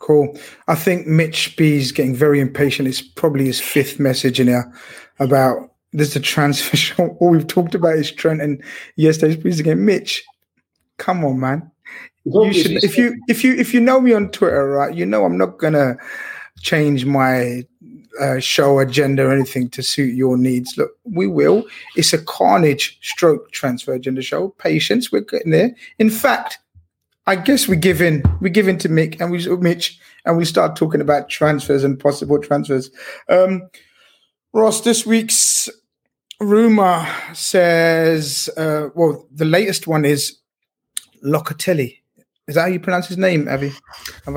Speaker 1: Cool. I think Mitch B's getting very impatient. It's probably his fifth message in here about there's a transfer show. All we've talked about is Trent and yesterday's piece again. Mitch, come on, man. you should if you if you if you know me on Twitter, right? You know I'm not gonna change my uh, show agenda or anything to suit your needs. Look, we will. It's a Khanage stroke transfer agenda show. Patience, we're getting there. In fact, I guess we give in. We give in to Mick and we Mitch and we start talking about transfers and possible transfers. Um, Ross, this week's rumor says, uh, well, the latest one is Locatelli. Is that how you pronounce his name, Avy?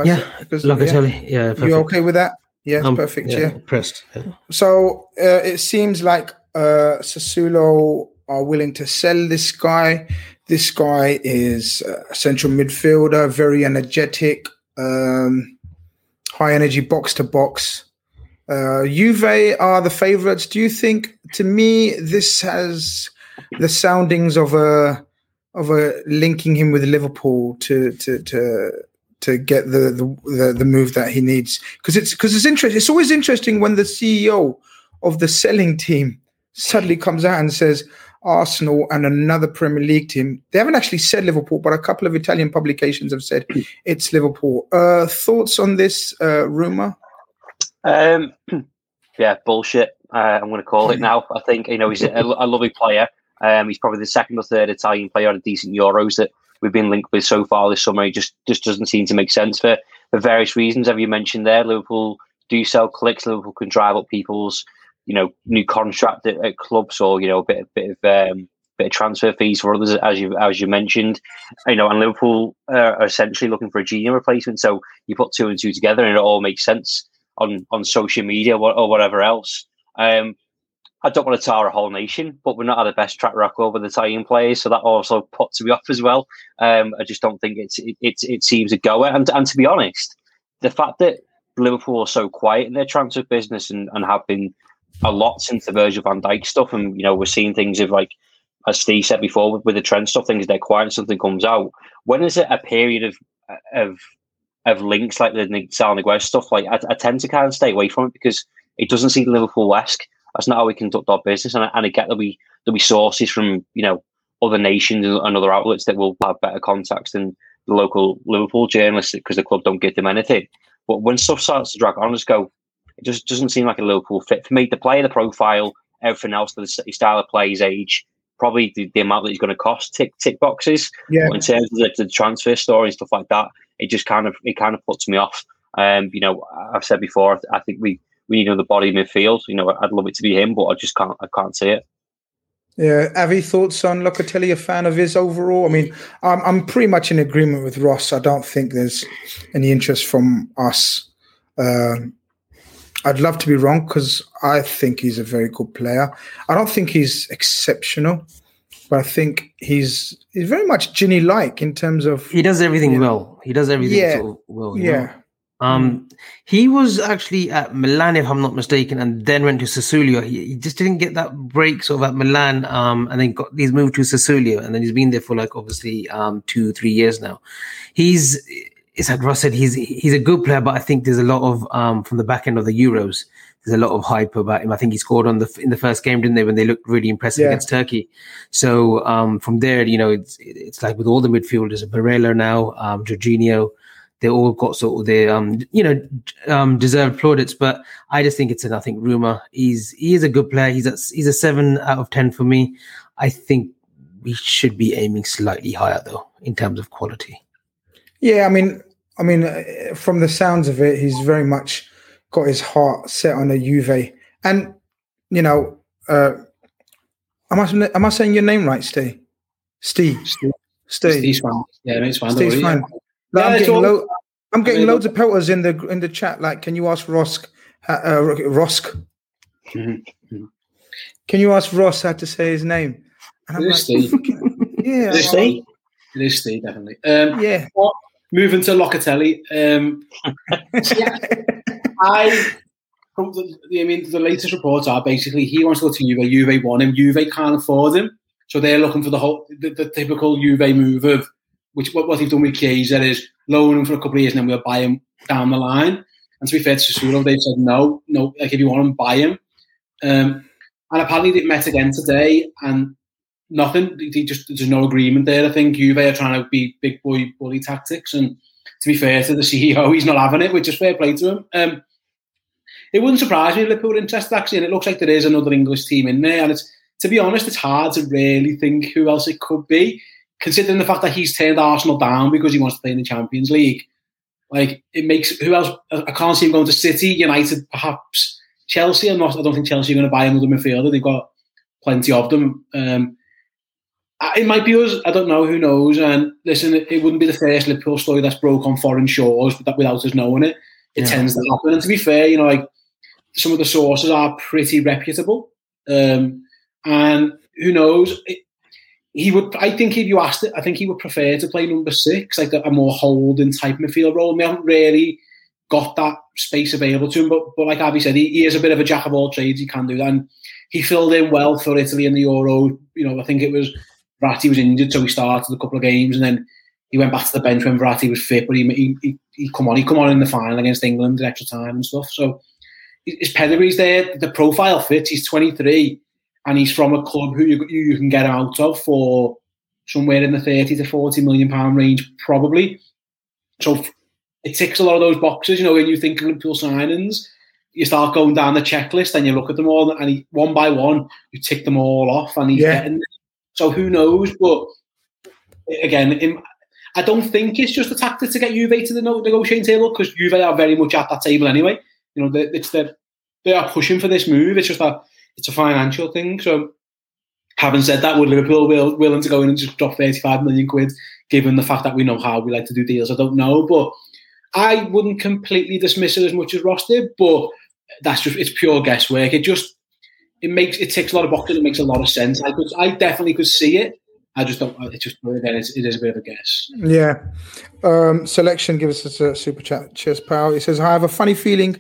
Speaker 2: Yeah, Locatelli. Yeah,
Speaker 1: yeah you okay with that? Yeah, perfect. Yeah, yeah.
Speaker 2: pressed. Yeah.
Speaker 1: So uh, it seems like uh, Sassuolo are willing to sell this guy. This guy is a central midfielder, very energetic, um, high energy box to box. Uh, Juve are the favourites. Do you think? To me, this has the soundings of a of a linking him with Liverpool to to to to get the the, the, move that he needs because it's because it's interesting. It's always interesting when the CEO of the selling team suddenly comes out and says Arsenal and another Premier League team. They haven't actually said Liverpool, but a couple of Italian publications have said it's Liverpool. Uh, thoughts on this uh, rumor?
Speaker 4: Um, yeah, bullshit. Uh, I'm going to call it now. I think you know he's a, a lovely player. Um, he's probably the second or third Italian player on a decent Euros that we've been linked with so far this summer. He just just doesn't seem to make sense for, for various reasons. Have you mentioned there? Liverpool do sell clicks. Liverpool can drive up people's you know new contract at, at clubs or you know a bit a bit of um, bit of transfer fees for others, as you as you mentioned. You know, and Liverpool are essentially looking for a Gini replacement. So you put two and two together, and it all makes sense on on social media or, whatever else. Um, I don't want to tar a whole nation, but we're not at the best track record with Italian players, so that also puts me off as well. Um, I just don't think it's it, it, it seems a goer. And and to be honest, the fact that Liverpool are so quiet in their transfer business and, and have been a lot since the Virgil van Dijk stuff, and you know we're seeing things of like as Steve said before with, with the Trent stuff, things they're quiet and something comes out. When is it a period of of of links like the Saul Niguez stuff? Like I, I, tend to kind of stay away from it because it doesn't seem Liverpool esque. That's not how we conduct our business, and I, and I get that we that we sources from you know other nations and other outlets that will have better contacts than the local Liverpool journalists because the club don't give them anything. But when stuff starts to drag on, just go, it just doesn't seem like a Liverpool fit for me. The player, the profile, everything else, the style of play, his age, probably the, the amount that he's going to cost tick tick boxes.
Speaker 1: Yeah.
Speaker 4: But in terms of the, the, transfer story and stuff like that, it just kind of it kind of puts me off. Um, you know, I've said before, I think we we need another body midfield. You know, I'd love it to be him, but I just can't I can't see it.
Speaker 1: Yeah, Avy, thoughts on Locatelli? A fan of his overall? I mean, I'm I'm pretty much in agreement with Ross. I don't think there's any interest from us. Um, I'd love to be wrong because I think he's a very good player. I don't think he's exceptional, but I think he's he's very much Gini like in terms of
Speaker 2: he does everything well. He does everything yeah, sort of well.
Speaker 1: Yeah.
Speaker 2: Know? Um, he was actually at Milan, if I'm not mistaken, and then went to Sassuolo. He, he, just didn't get that break sort of at Milan, um, and then got he's moved to Sassuolo, and then he's been there for like obviously um, two, three years now. He's it's like Ross said, he's he's a good player, but I think there's a lot of um, from the back end of the Euros. There's a lot of hype about him. I think he scored on the in the first game, didn't they? When they looked really impressive yeah. against Turkey. So um, from there, you know, it's it's like with all the midfielders, Barella now, um, Jorginho, they all got sort of their um, you know um, deserved plaudits. But I just think it's a nothing rumor. He's he is a good player. He's a, he's a seven out of ten for me. I think we should be aiming slightly higher though in terms of quality.
Speaker 1: Yeah, I mean, I mean, uh, from the sounds of it, he's very much got his heart set on a Juve, and you know, uh, am I am I saying your name right, Steve? Steve.
Speaker 3: Steve. Steve. Steve's fine. Yeah, it's fine.
Speaker 1: Steve's fine. Yeah. Like, I'm, getting lo- I'm getting I mean, loads of pelters in the in the chat. Like, can you ask Rosk? Uh, uh, Rosk? Mm-hmm. Can you ask Ross how to say his name?
Speaker 3: And I'm like,
Speaker 1: Steve. yeah,
Speaker 3: is Steve. It is Steve, definitely. Um,
Speaker 1: yeah.
Speaker 3: Moving to Locatelli, um, yeah, I, the, I mean, the latest reports are basically he wants to go to Juve. Juve want him. Juve can't afford him, so they're looking for the whole the, the typical Juve move of which what, what they've done with Chiesa is loan him for a couple of years and then we'll buy him down the line. And to be fair to Sassuolo, they've said no, no. Like if you want him, buy him. Um, and apparently they've met again today, and nothing. They just there's no agreement there. I think Juve are trying to be big boy bully tactics, and to be fair to the CEO, he's not having it, which is fair play to him. Um, it wouldn't surprise me if Liverpool interested actually, and it looks like there is another English team in there. And it's to be honest, it's hard to really think who else it could be. considering the fact that he's turned Arsenal down because he wants to play in the Champions League, like it makes who else? I can't see him going to City, United, perhaps Chelsea. I'm not. I don't think Chelsea are going to buy another midfielder. They've got plenty of them. Um, it might be us. I don't know. Who knows? And listen, it, it, wouldn't be the first Liverpool story that's broke on foreign shores without, without us knowing it. It yeah. tends to happen. And to be fair, you know, like some of the sources are pretty reputable. Um, and who knows? It, he would. I think if you asked it, I think he would prefer to play number six, like a, a more holding type midfield role. We haven't really got that space available to him, but but like Avy said, he, he is a bit of a jack of all trades. He can do that, and he filled in well for Italy in the Euro. You know, I think it was Verratti was injured, so he started a couple of games, and then he went back to the bench when Verratti was fit. But he he, he, he come on, he come on in the final against England in extra time and stuff. So his pedigree's there, the profile fits. He's 23 and he's from a club who you, you can get out of for somewhere in the 30 to 40 million pound range, probably. So it ticks a lot of those boxes. You know, when you think of Liverpool signings, you start going down the checklist and you look at them all, and he, one by one, you tick them all off, and he's yeah. getting. So who knows? But again, in, I don't think it's just a tactic to get Juve to the negotiating table because Juve are very much at that table anyway. You know, they, it's the, they are pushing for this move. It's just that it's a financial thing. So, having said that, would Liverpool will, willing to go in and just drop 35 million quid, given the fact that we know how we like to do deals? I don't know, but I wouldn't completely dismiss it as much as Ross did. But that's just it's pure guesswork. It just it makes it ticks a lot of boxes. It makes a lot of sense. I could, I definitely could see it. I just don't. It's just again, it's, it is a bit of a guess.
Speaker 1: Yeah. Um, selection gives us a super chat. Cheers, pal. He says, "I have a funny feeling."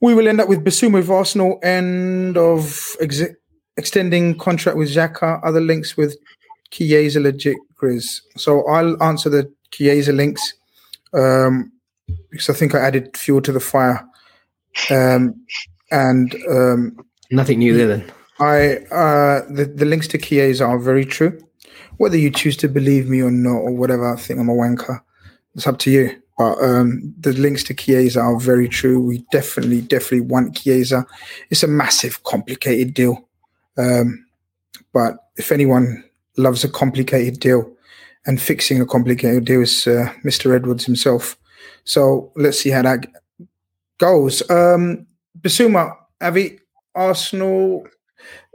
Speaker 1: We will end up with Bissouma with Arsenal, end of ex- extending contract with Xhaka, other links with Chiesa legit, Grizz. So I'll answer the Chiesa links um, because I think I added fuel to the fire. Um, and um,
Speaker 2: nothing new there then.
Speaker 1: I uh, the, the links to Chiesa are very true. Whether you choose to believe me or not, or whatever, I think I'm a wanker. It's up to you. But um, the links to Chiesa are very true. We definitely, definitely want Chiesa. It's a massive, complicated deal. Um, but if anyone loves a complicated deal and fixing a complicated deal is uh, Mr. Edwards himself. So let's see how that goes. Um, Bissouma, Avy, Arsenal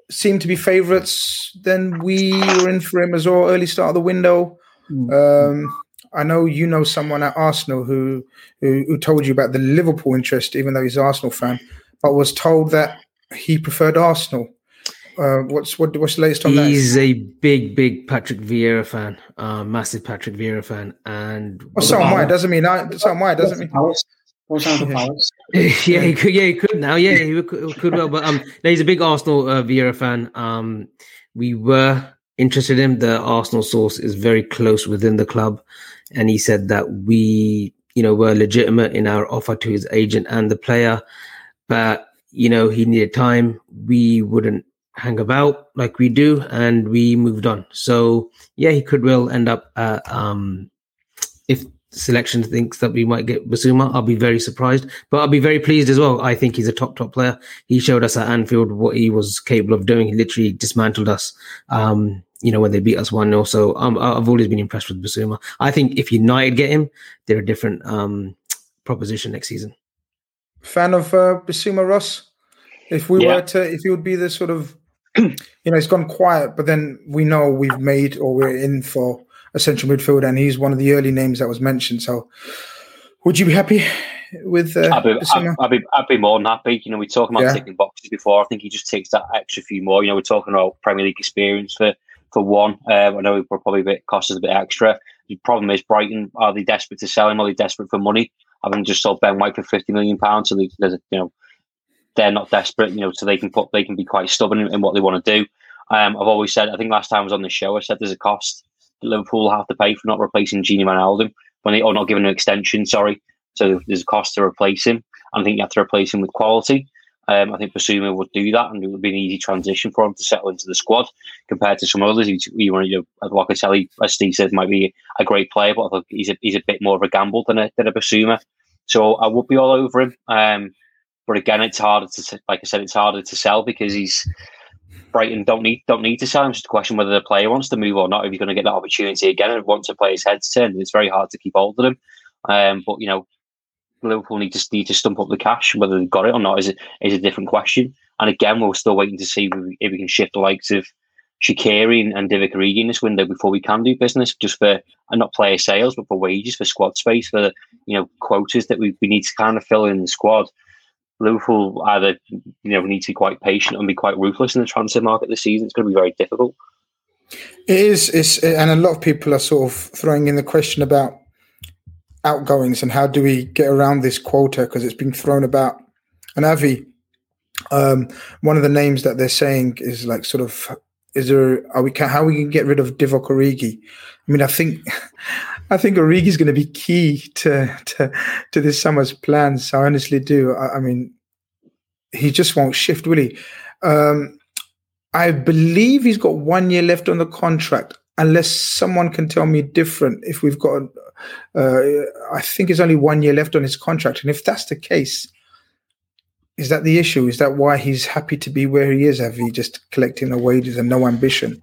Speaker 1: seem to be favourites. Then we were in for him as well, early start of the window. Mm. Um, I know you know someone at Arsenal who, who, who told you about the Liverpool interest, even though he's an Arsenal fan, but was told that he preferred Arsenal. Uh, what's what, what's the latest on
Speaker 2: he's
Speaker 1: that?
Speaker 2: He's a big, big Patrick Vieira fan, uh, massive Patrick Vieira fan, and
Speaker 1: well, so am I. Doesn't mean I. So am I. Doesn't mean.
Speaker 2: yeah, he could. Yeah, he could now. Yeah, he could, could well. But um, he's a big Arsenal uh, Vieira fan. Um, we were interested in him. The Arsenal source is very close within the club, and he said that we, you know, were legitimate in our offer to his agent and the player, but you know, he needed time. We wouldn't hang about like we do, and we moved on. So yeah, he could well end up at, um, selection thinks that we might get Bissouma, I'll be very surprised, but I'll be very pleased as well. I think he's a top, top player. He showed us at Anfield what he was capable of doing. He literally dismantled us. Um, you know, when they beat us 1 0. So um, I've always been impressed with Bissouma. I think if United get him, they're a different um, proposition next season.
Speaker 1: Fan of uh, Bissouma Ross? If we yeah. were to, if he would be the sort of, you know, it's gone quiet, but then we know we've made or we're in for a central midfielder, and he's one of the early names that was mentioned. So would you be happy with uh,
Speaker 4: I'd, be, I'd, I'd, be, I'd be more than happy. You know, we're talking about yeah. ticking boxes before. I think he just takes that extra few more. You know, we're talking about Premier League experience for for one. Um, I know it probably bit, cost us a bit extra. The problem is Brighton are they desperate to sell him? Are they desperate for money? Having just sold Ben White for fifty million pounds, so they, you know they're not desperate. You know, so they can put they can be quite stubborn in, in what they want to do. Um, I've always said. I think last time I was on the show, I said there's a cost Liverpool have to pay for not replacing Gini Wijnaldum when they or not giving an extension. Sorry, so there's a cost to replace him. I think you have to replace him with quality. Um, I think Bissouma would do that, and it would be an easy transition for him to settle into the squad compared to some others. You, want to, Locatelli, as Steve said, might be a great player, but I think he's a, he's a bit more of a gamble than a, than a Bissouma. So I would be all over him. Um, but again, it's harder to, like I said, it's harder to sell because he's Brighton don't need don't need to sell him. It's just a question whether the player wants to move or not. If he's going to get that opportunity again and wants to play his head turned, it's very hard to keep hold of him. Um, but you know, Liverpool need to need to stump up the cash. Whether they've got it or not is a, is a different question. And again, we're still waiting to see if we, can shift the likes of Shaqiri and, and Divock Origi in this window before we can do business, just for and not player sales, but for wages, for squad space, for you know quotas that we, we need to kind of fill in the squad. Liverpool either you know need to be quite patient and be quite ruthless in the transfer market this season. It's going to be very difficult.
Speaker 1: It is, it's, and a lot of people are sort of throwing in the question about outgoings and how do we get around this quota because it's been thrown about. And Avy, um, one of the names that they're saying is like sort of is there are we how we can get rid of Divock Origi? I mean, I think I think Origi is going to be key to to to this summer's plans. I honestly do. I, I mean, he just won't shift, will he? Um, I believe he's got one year left on the contract, unless someone can tell me different. If we've got, uh, I think it's only one year left on his contract, and if that's the case, is that the issue? Is that why he's happy to be where he is? Have he just collecting the wages and no ambition?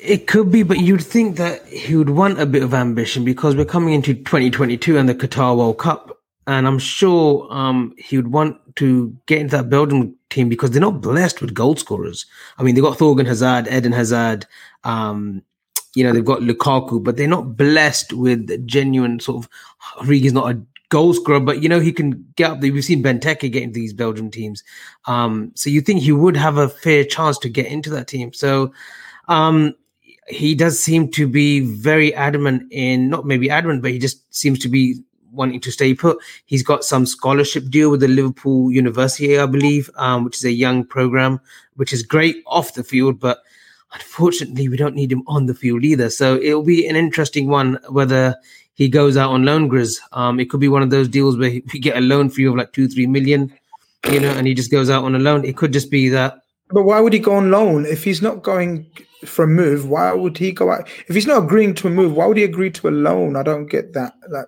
Speaker 2: It could be, but you'd think that he would want a bit of ambition because we're coming into 2022 and the Qatar World Cup. And I'm sure um, he would want to get into that Belgium team because they're not blessed with goal scorers. I mean, they've got Thorgan Hazard, Eden Hazard, um, you know, they've got Lukaku, but they're not blessed with genuine sort of. Origi's not a goal scorer, but you know he can get up there. We've seen Benteke get into these Belgian teams, um, so you think he would have a fair chance to get into that team. So um, he does seem to be very adamant in not maybe adamant, but he just seems to be wanting to stay put. He's got some scholarship deal with the Liverpool University, I believe, um, which is a young program, which is great off the field, but unfortunately we don't need him on the field either. So it'll be an interesting one whether he goes out on loan, Grizz. Um, it could be one of those deals where we get a loan fee of like two, three million, you know, and he just goes out on a loan. It could just be that.
Speaker 1: But why would he go on loan if he's not going for a move? Why would he go out? If he's not agreeing to a move, why would he agree to a loan? I don't get that. Like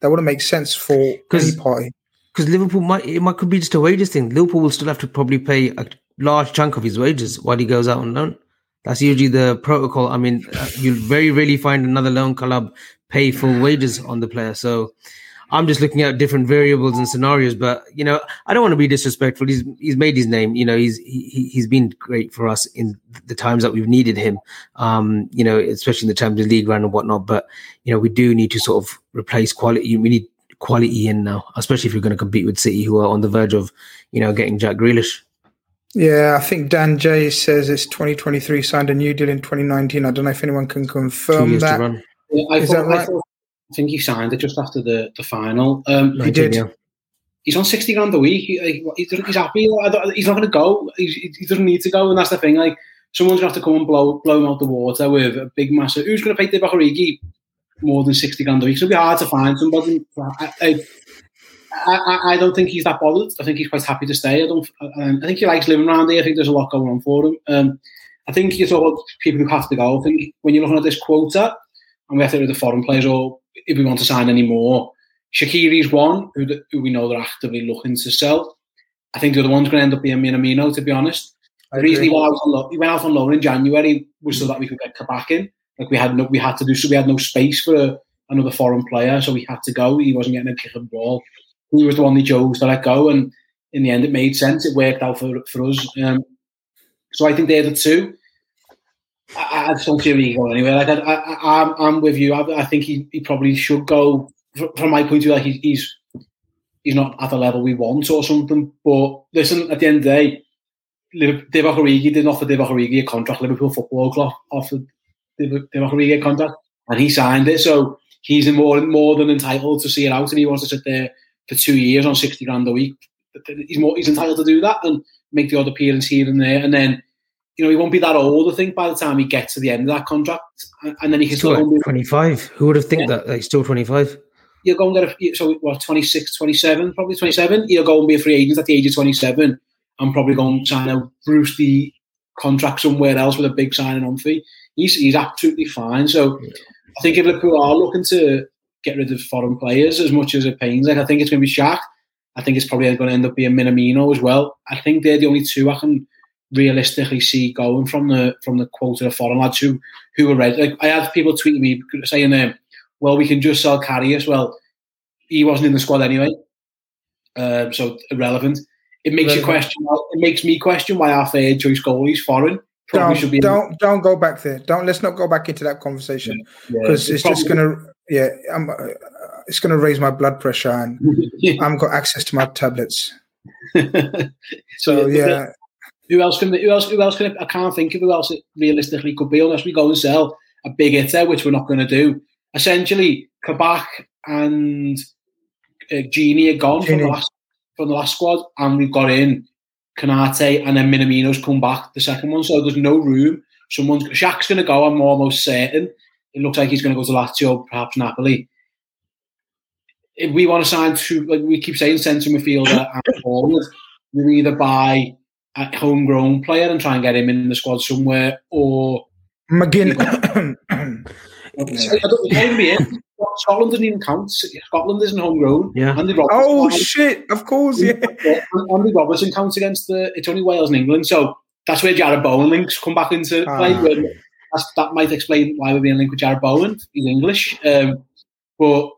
Speaker 1: that wouldn't make sense for any party.
Speaker 2: Because Liverpool might it might could be just a wages thing. Liverpool will still have to probably pay a large chunk of his wages while he goes out on loan. That's usually the protocol. I mean, uh, you very rarely find another loan club pay full wages on the player. So I'm just looking at different variables and scenarios. But you know, I don't want to be disrespectful. He's he's made his name. You know, he's he, he's been great for us in the times that we've needed him. Um, you know, especially in the Champions League run and whatnot. But you know, we do need to sort of replace quality. We need quality in now, especially if you're going to compete with City, who are on the verge of you know getting Jack Grealish.
Speaker 1: Yeah, I think Dan J says it's 2023, signed a new deal in 2019. I don't know if anyone can confirm that.
Speaker 3: Yeah, I, thought, right? I, thought, I, think he signed it just after the, the final. Um,
Speaker 1: he did. Yeah.
Speaker 3: He's on 60 grand a week. He, he's, he's happy. He's not going to go. He's, he doesn't need to go. And that's the thing. Like, someone's going to have to come and blow, blow him out the water with a big massive. Who's going to pay Divock Origi more than 60 grand a week? It'll be hard to find somebody. I, I, I, I, don't think he's that bothered. I think he's quite happy to stay. I don't. Um, I think he likes living around here. I think there's a lot going on for him. Um, I think you talk about people who have to go. I think when you're looking at this quota, and we have to do the foreign players, or if we want to sign any more, Shaqiri's one who, who we know they're actively looking to sell. I think the other one's going to end up being Minamino, to be honest. The reason he went, out on loan, he went out on loan in January was so that we could get Kabak in. Like we had no, we had to do so. We had no space for a, another foreign player, so we had to go. He wasn't getting a kick of the ball he was the one they chose to let go, and in the end, it made sense. It worked out for for us. Um, so I think they're the two. I, I don't see him going anywhere. Like I, I, I'm, I'm with you. I, I think he, he probably should go. From my point of view, like he, he's he's not at the level we want or something. But listen, at the end of the day, Divock Origi didn't offer Divock Origi a contract. Liverpool Football Club offered Divock Origi a contract, and he signed it. So he's more more than entitled to see it out, and he wants to sit there for two years on 60 grand a week. He's more, he's entitled to do that and make the odd appearance here and there. And then, you know, he won't be that old, I think, by the time he gets to the end of that contract. And then he can
Speaker 2: still, still 25. Who would have think yeah. that? Like, still 25?
Speaker 3: You'll go and get a, so what, 26, 27, probably 27. He'll go and be a free agent at the age of 27 and probably go and sign a Bruce the contract somewhere else with a big signing on fee. He's, he's absolutely fine. So yeah. I think if Liverpool are looking to get rid of foreign players as much as it pains. Like I think it's going to be Shaq. I think it's probably going to end up being Minamino as well. I think they're the only two I can realistically see going from the from the quote of the foreign lads who who were ready. Like I had people tweeting me saying, um, "Well, we can just sell Karius." Well, he wasn't in the squad anyway, um, so irrelevant. It makes you question. It makes me question why our third choice goalie is foreign.
Speaker 1: Probably don't, should be don't don't go back there. Don't let's not go back into that conversation because yeah, it's, it's just gonna yeah. I'm, uh, it's gonna raise my blood pressure and I haven't got access to my tablets. so yeah.
Speaker 3: Who else can? Who else? Who else can? I can't think of who else it realistically could be unless we go and sell a big hitter, which we're not going to do. Essentially, Kabak and uh, Gini are gone Gini. from the last from the last squad, and we've got in Konaté, and then Minamino's come back the second one. So there's no room. Someone's Shaq's going to go. I'm almost certain. It looks like he's going to go to Lazio, perhaps Napoli. If we want to sign two, like we keep saying, centre midfielder and forward, you either buy a homegrown player and try and get him in the squad somewhere, or
Speaker 1: McGinn.
Speaker 3: I don't, be in. Scotland doesn't even count. Scotland isn't homegrown.
Speaker 1: Yeah. Andy Robertson, oh shit! Of course, yeah.
Speaker 3: Andy Robertson counts against the. It's only Wales and England, so that's where Jarrod Bowen links come back into ah. play. that might explain why we're being linked with Jarrod Bowen. He's English, um, but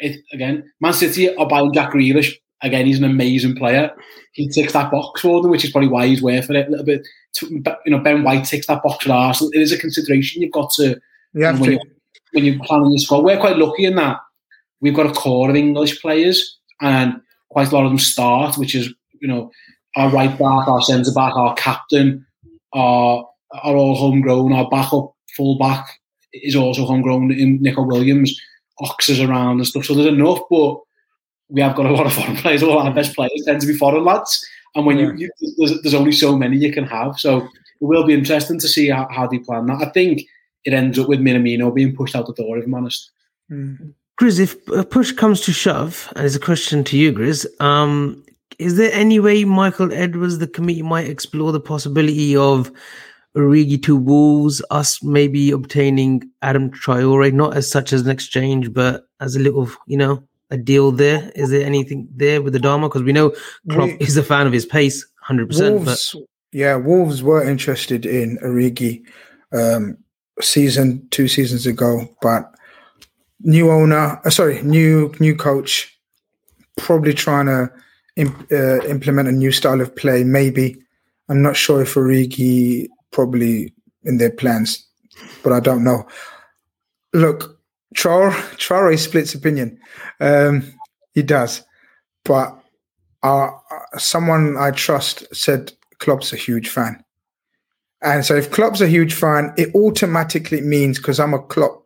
Speaker 3: it, again, Man City are buying Jack Grealish. Again, he's an amazing player. He ticks that box for them, which is probably why he's worth it a little bit. You know, Ben White ticks that box for Arsenal. It is a consideration you've got to.
Speaker 1: You have
Speaker 3: to when you're planning your squad. We're quite lucky in that we've got a core of English players, and quite a lot of them start, which is you know our right back, our centre back, our captain are are all homegrown. Our backup full back is also homegrown in Neco Williams. Ox is around and stuff. So there's enough, but we have got a lot of foreign players. All our best players tend to be foreign lads, and when yeah. you, you there's, there's, only so many you can have. So it will be interesting to see how, how they plan that. I think it ends up with Minamino being pushed out the door, if I'm honest.
Speaker 2: Mm. Grizz, if a push comes to shove, and it's a question to you, Grizz, um, is there any way Michael Edwards, the committee, might explore the possibility of Origi to Wolves, us maybe obtaining Adam Traore, not as such as an exchange, but as a little, you know, a deal there? Is there anything there with Adama? Because we know Klopp we, is a fan of his pace, 100%.
Speaker 1: But... Yeah, Wolves were interested in Origi. Um, season, two seasons ago, but new owner, uh, sorry, new new coach, probably trying to imp, uh, implement a new style of play. Maybe I'm not sure if Origi probably in their plans, but I don't know. Look, Traore, Traore splits opinion. Um, he does, but uh, someone I trust said Klopp's a huge fan. And so if Klopp's a huge fan, it automatically means because I'm a Klopp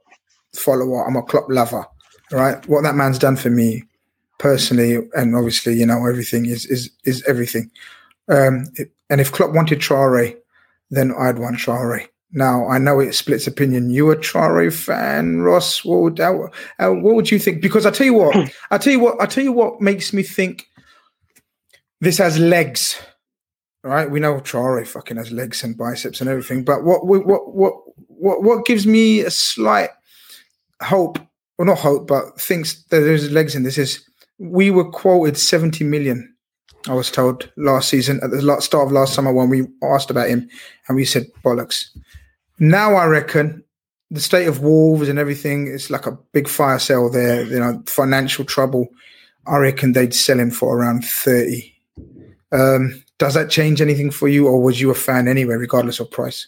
Speaker 1: follower, I'm a Klopp lover, right? What that man's done for me personally, and obviously, you know, everything is is is everything. Um, it, and if Klopp wanted Traore, then I'd want Traore. Now I know it splits opinion. You a Traore fan, Ross? What would uh, what would you think? Because I tell you what, I tell you what, I tell you what makes me think this has legs right? We know Traore fucking has legs and biceps and everything, but what what what what what gives me a slight hope, or not hope, but thinks that there's legs in this is we were quoted 70 million. I was told last season at the start of last summer when we asked about him, and we said bollocks. Now I reckon the state of Wolves and everything, it's like a big fire sale there. You know, financial trouble. I reckon they'd sell him for around 30. Um, does that change anything for you, or was you a fan anyway, regardless of price?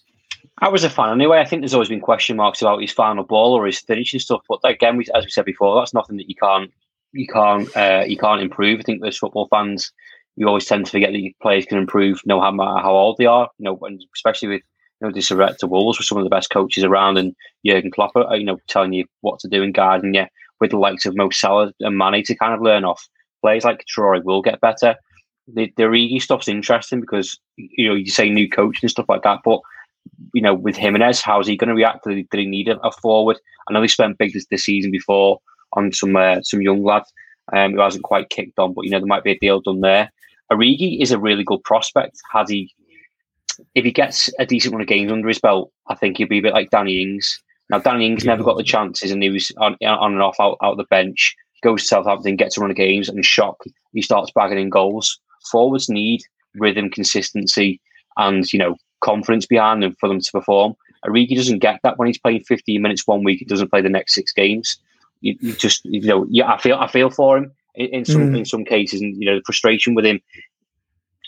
Speaker 4: I was a fan anyway. I think there's always been question marks about his final ball or his finishing stuff, but again, as we said before, that's nothing that you can't you can't uh, you can't improve. I think as football fans, you always tend to forget that players can improve no matter how old they are. You know, and especially with you know this to Wolves with some of the best coaches around, and Jurgen Klopp, uh, you know, telling you what to do and guiding you with the likes of Mo Salah and Mane to kind of learn off. Players like Traore will get better the the Origi stuff's interesting because you know you say new coach and stuff like that, but you know with Jimenez, how's he going to react? Did he, did he need a, a, forward? I know he spent big this, this season before on some uh, some young lad um, who hasn't quite kicked on, but you know there might be a deal done there. Origi is a really good prospect. Had he, if he gets a decent run of games under his belt, I think he'll be a bit like Danny Ings. Now Danny Ings never got the chances, and he was on on and off out, out the bench. Goes to Southampton, gets a run of games, and shock, he starts bagging in goals forwards need rhythm, consistency, and you know confidence behind them for them to perform. Origi doesn't get that when he's playing 15 minutes one week. He doesn't play the next six games. You, you just you know yeah I feel I feel for him in, in some mm. in some cases, and you know the frustration with him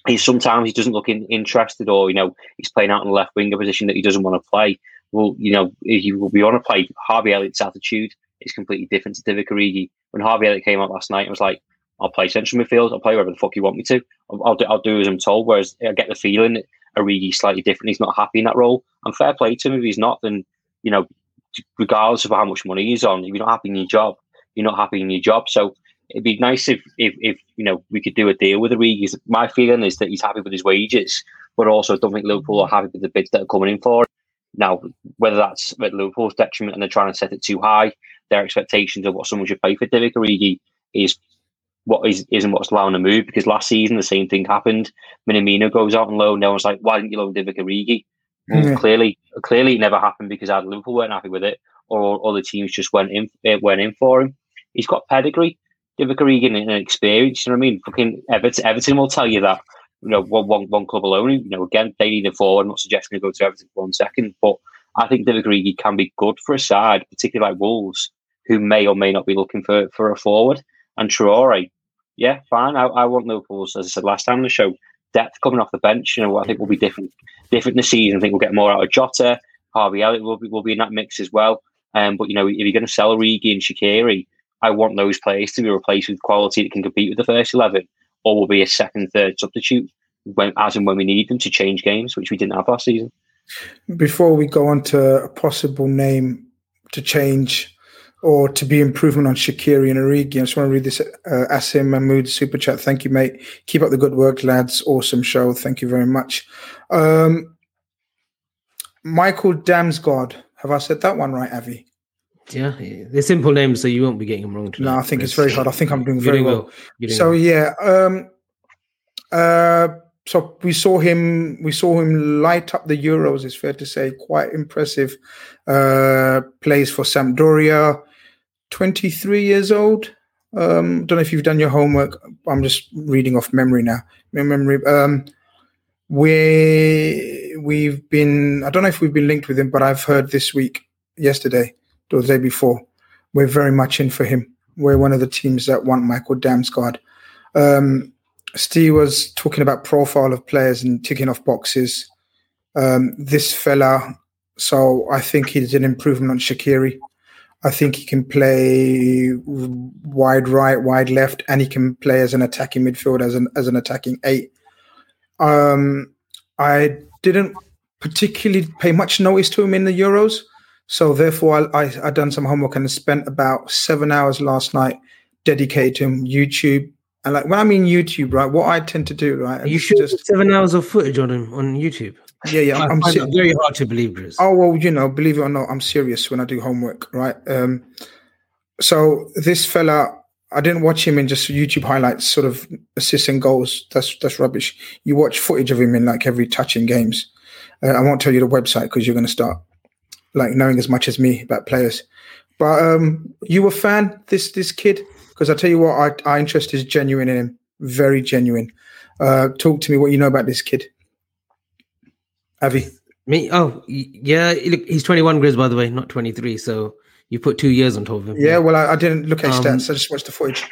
Speaker 4: is sometimes he doesn't look in, interested, or you know he's playing out in the left winger position that he doesn't want to play. Well, you know you, we want to play Harvey Elliott's attitude is completely different to Divock Origi. When Harvey Elliott came out last night, I was like, I'll play central midfield. I'll play wherever the fuck you want me to. I'll, I'll, do, I'll do as I'm told. Whereas I get the feeling that Origi's slightly different. He's not happy in that role. And fair play to him. If he's not, then, you know, regardless of how much money he's on, if you're not happy in your job, you're not happy in your job. So it'd be nice if, if, if you know, we could do a deal with the Origi. My feeling is that he's happy with his wages, but also I don't think Liverpool are happy with the bids that are coming in for it. Now, whether that's at Liverpool's detriment and they're trying to set it too high, their expectations of what someone should pay for Divock Origi is what is isn't what's allowing the move because last season the same thing happened. Minamino goes out on loan. No one's like, why didn't you loan Divock Origi? Yeah. Clearly, clearly it never happened because either Liverpool weren't happy with it or other teams just went in went in for him. He's got pedigree. Divock Origi and experience. You know what I mean? Fucking Everton, Everton will tell you that. You know, one, one, one club alone. You know, again, they need a forward. I'm not suggesting to go to Everton for one second, but I think Divock Origi can be good for a side, particularly like Wolves, who may or may not be looking for for a forward. And Traore, yeah, fine. I, I want Liverpool's, as I said last time on the show, depth coming off the bench. You know, I think will be different different this season. I think we'll get more out of Jota. Harvey Elliott will be will be in that mix as well. Um, but you know, if you're going to sell Origi and Shaqiri, I want those players to be replaced with quality that can compete with the first eleven, or will be a second, third substitute when as and when we need them to change games, which we didn't have last season.
Speaker 1: Before we go on to a possible name to change or to be improvement on Shaqiri and Origi. I just want to read this uh, Asim Mahmood super chat. Thank you, mate. Keep up the good work, lads. Awesome show. Thank you very much. Um, Michael Damsgaard. Have I said that one right, Avy?
Speaker 2: Yeah, they're simple names, so you won't be getting them wrong.
Speaker 1: Tonight. No, I think it's very hard. I think I'm doing very well. well. So well. yeah, um, uh, so we saw him. We saw him light up the Euros. It's fair to say, quite impressive uh, plays for Sampdoria. 23 years old. Um, don't know if you've done your homework. I'm just reading off memory now. Memory. Um, we we've been. I don't know if we've been linked with him, but I've heard this week, yesterday, the day before, we're very much in for him. We're one of the teams that want Michael Damsgaard. Um, Steve was talking about profile of players and ticking off boxes. Um, this fella, so I think he's an improvement on Shaqiri. I think he can play wide right, wide left, and he can play as an attacking midfield, as an as an attacking eight. Um, I didn't particularly pay much notice to him in the Euros, so therefore I, I, I done some homework and spent about seven hours last night dedicated to. YouTube, and like when I mean YouTube, right? What I tend to do, right?
Speaker 2: You should just seven hours of footage on him on YouTube.
Speaker 1: Yeah, yeah. I'm,
Speaker 2: I'm ser- very hard to believe, Grizz.
Speaker 1: Oh well, you know, believe it or not, I'm serious when I do homework, right? Um, so this fella, I didn't watch him in just YouTube highlights, sort of assists and goals. That's that's rubbish. You watch footage of him in like every touching games. Uh, I won't tell you the website because you're going to start like knowing as much as me about players. But um, you a fan this this kid? Because I tell you what, our, our interest is genuine in him, very genuine. Uh, talk to me what you know about this kid. Avy?
Speaker 2: Me? Oh, yeah. Look, he's 21 Grizz, by the way, not 23. So you put two years on top of him.
Speaker 1: Yeah, well, I, I didn't look at um, stats. I just watched the footage.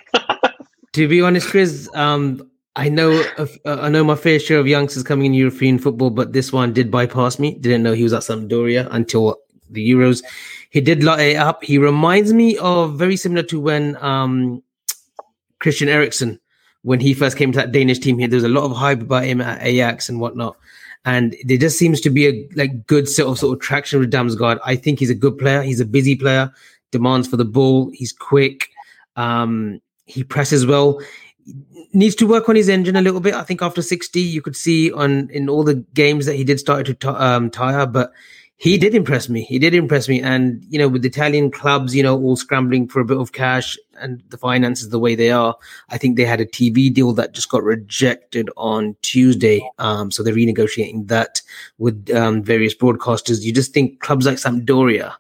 Speaker 2: to be honest, Grizz, um, I know uh, I know my fair share of youngsters coming in European football, but this one did bypass me. Didn't know he was at Sampdoria until the Euros. He did light it up. He reminds me of very similar to when um, Christian Eriksen, when he first came to that Danish team here, there was a lot of hype about him at Ajax and whatnot and there just seems to be a like good sort of sort of traction with Damsgaard. I think he's a good player. He's a busy player, demands for the ball. He's quick. Um, he presses well. Needs to work on his engine a little bit. I think after 60, you could see on in all the games that he did start to t- um, tire, but he did impress me. He did impress me. And, you know, with Italian clubs, you know, all scrambling for a bit of cash and the finances the way they are, I think they had a TV deal that just got rejected on Tuesday. Um, so they're renegotiating that with um, various broadcasters. You just think clubs like Sampdoria,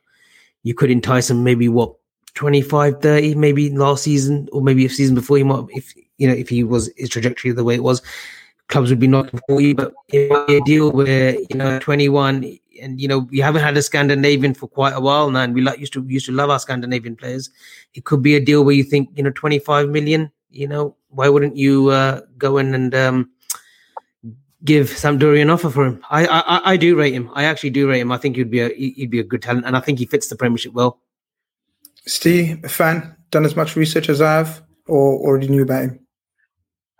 Speaker 2: you could entice them maybe what, 25, 30, maybe last season, or maybe a season before he might, if, you know, if he was his trajectory the way it was clubs would be knocking for you, but it might be a deal where you know 21 and you know we haven't had a Scandinavian for quite a while now, and we like used to used to love our Scandinavian players. It could be a deal where you think you know 25 million. You know why wouldn't you uh, go in and um, give Sampdoria an offer for him? I, I I do rate him. I actually do rate him. I think he'd be a he'd be a good talent, and I think he fits the Premiership well.
Speaker 1: Steve, a fan, done as much research as I have, or already knew about him.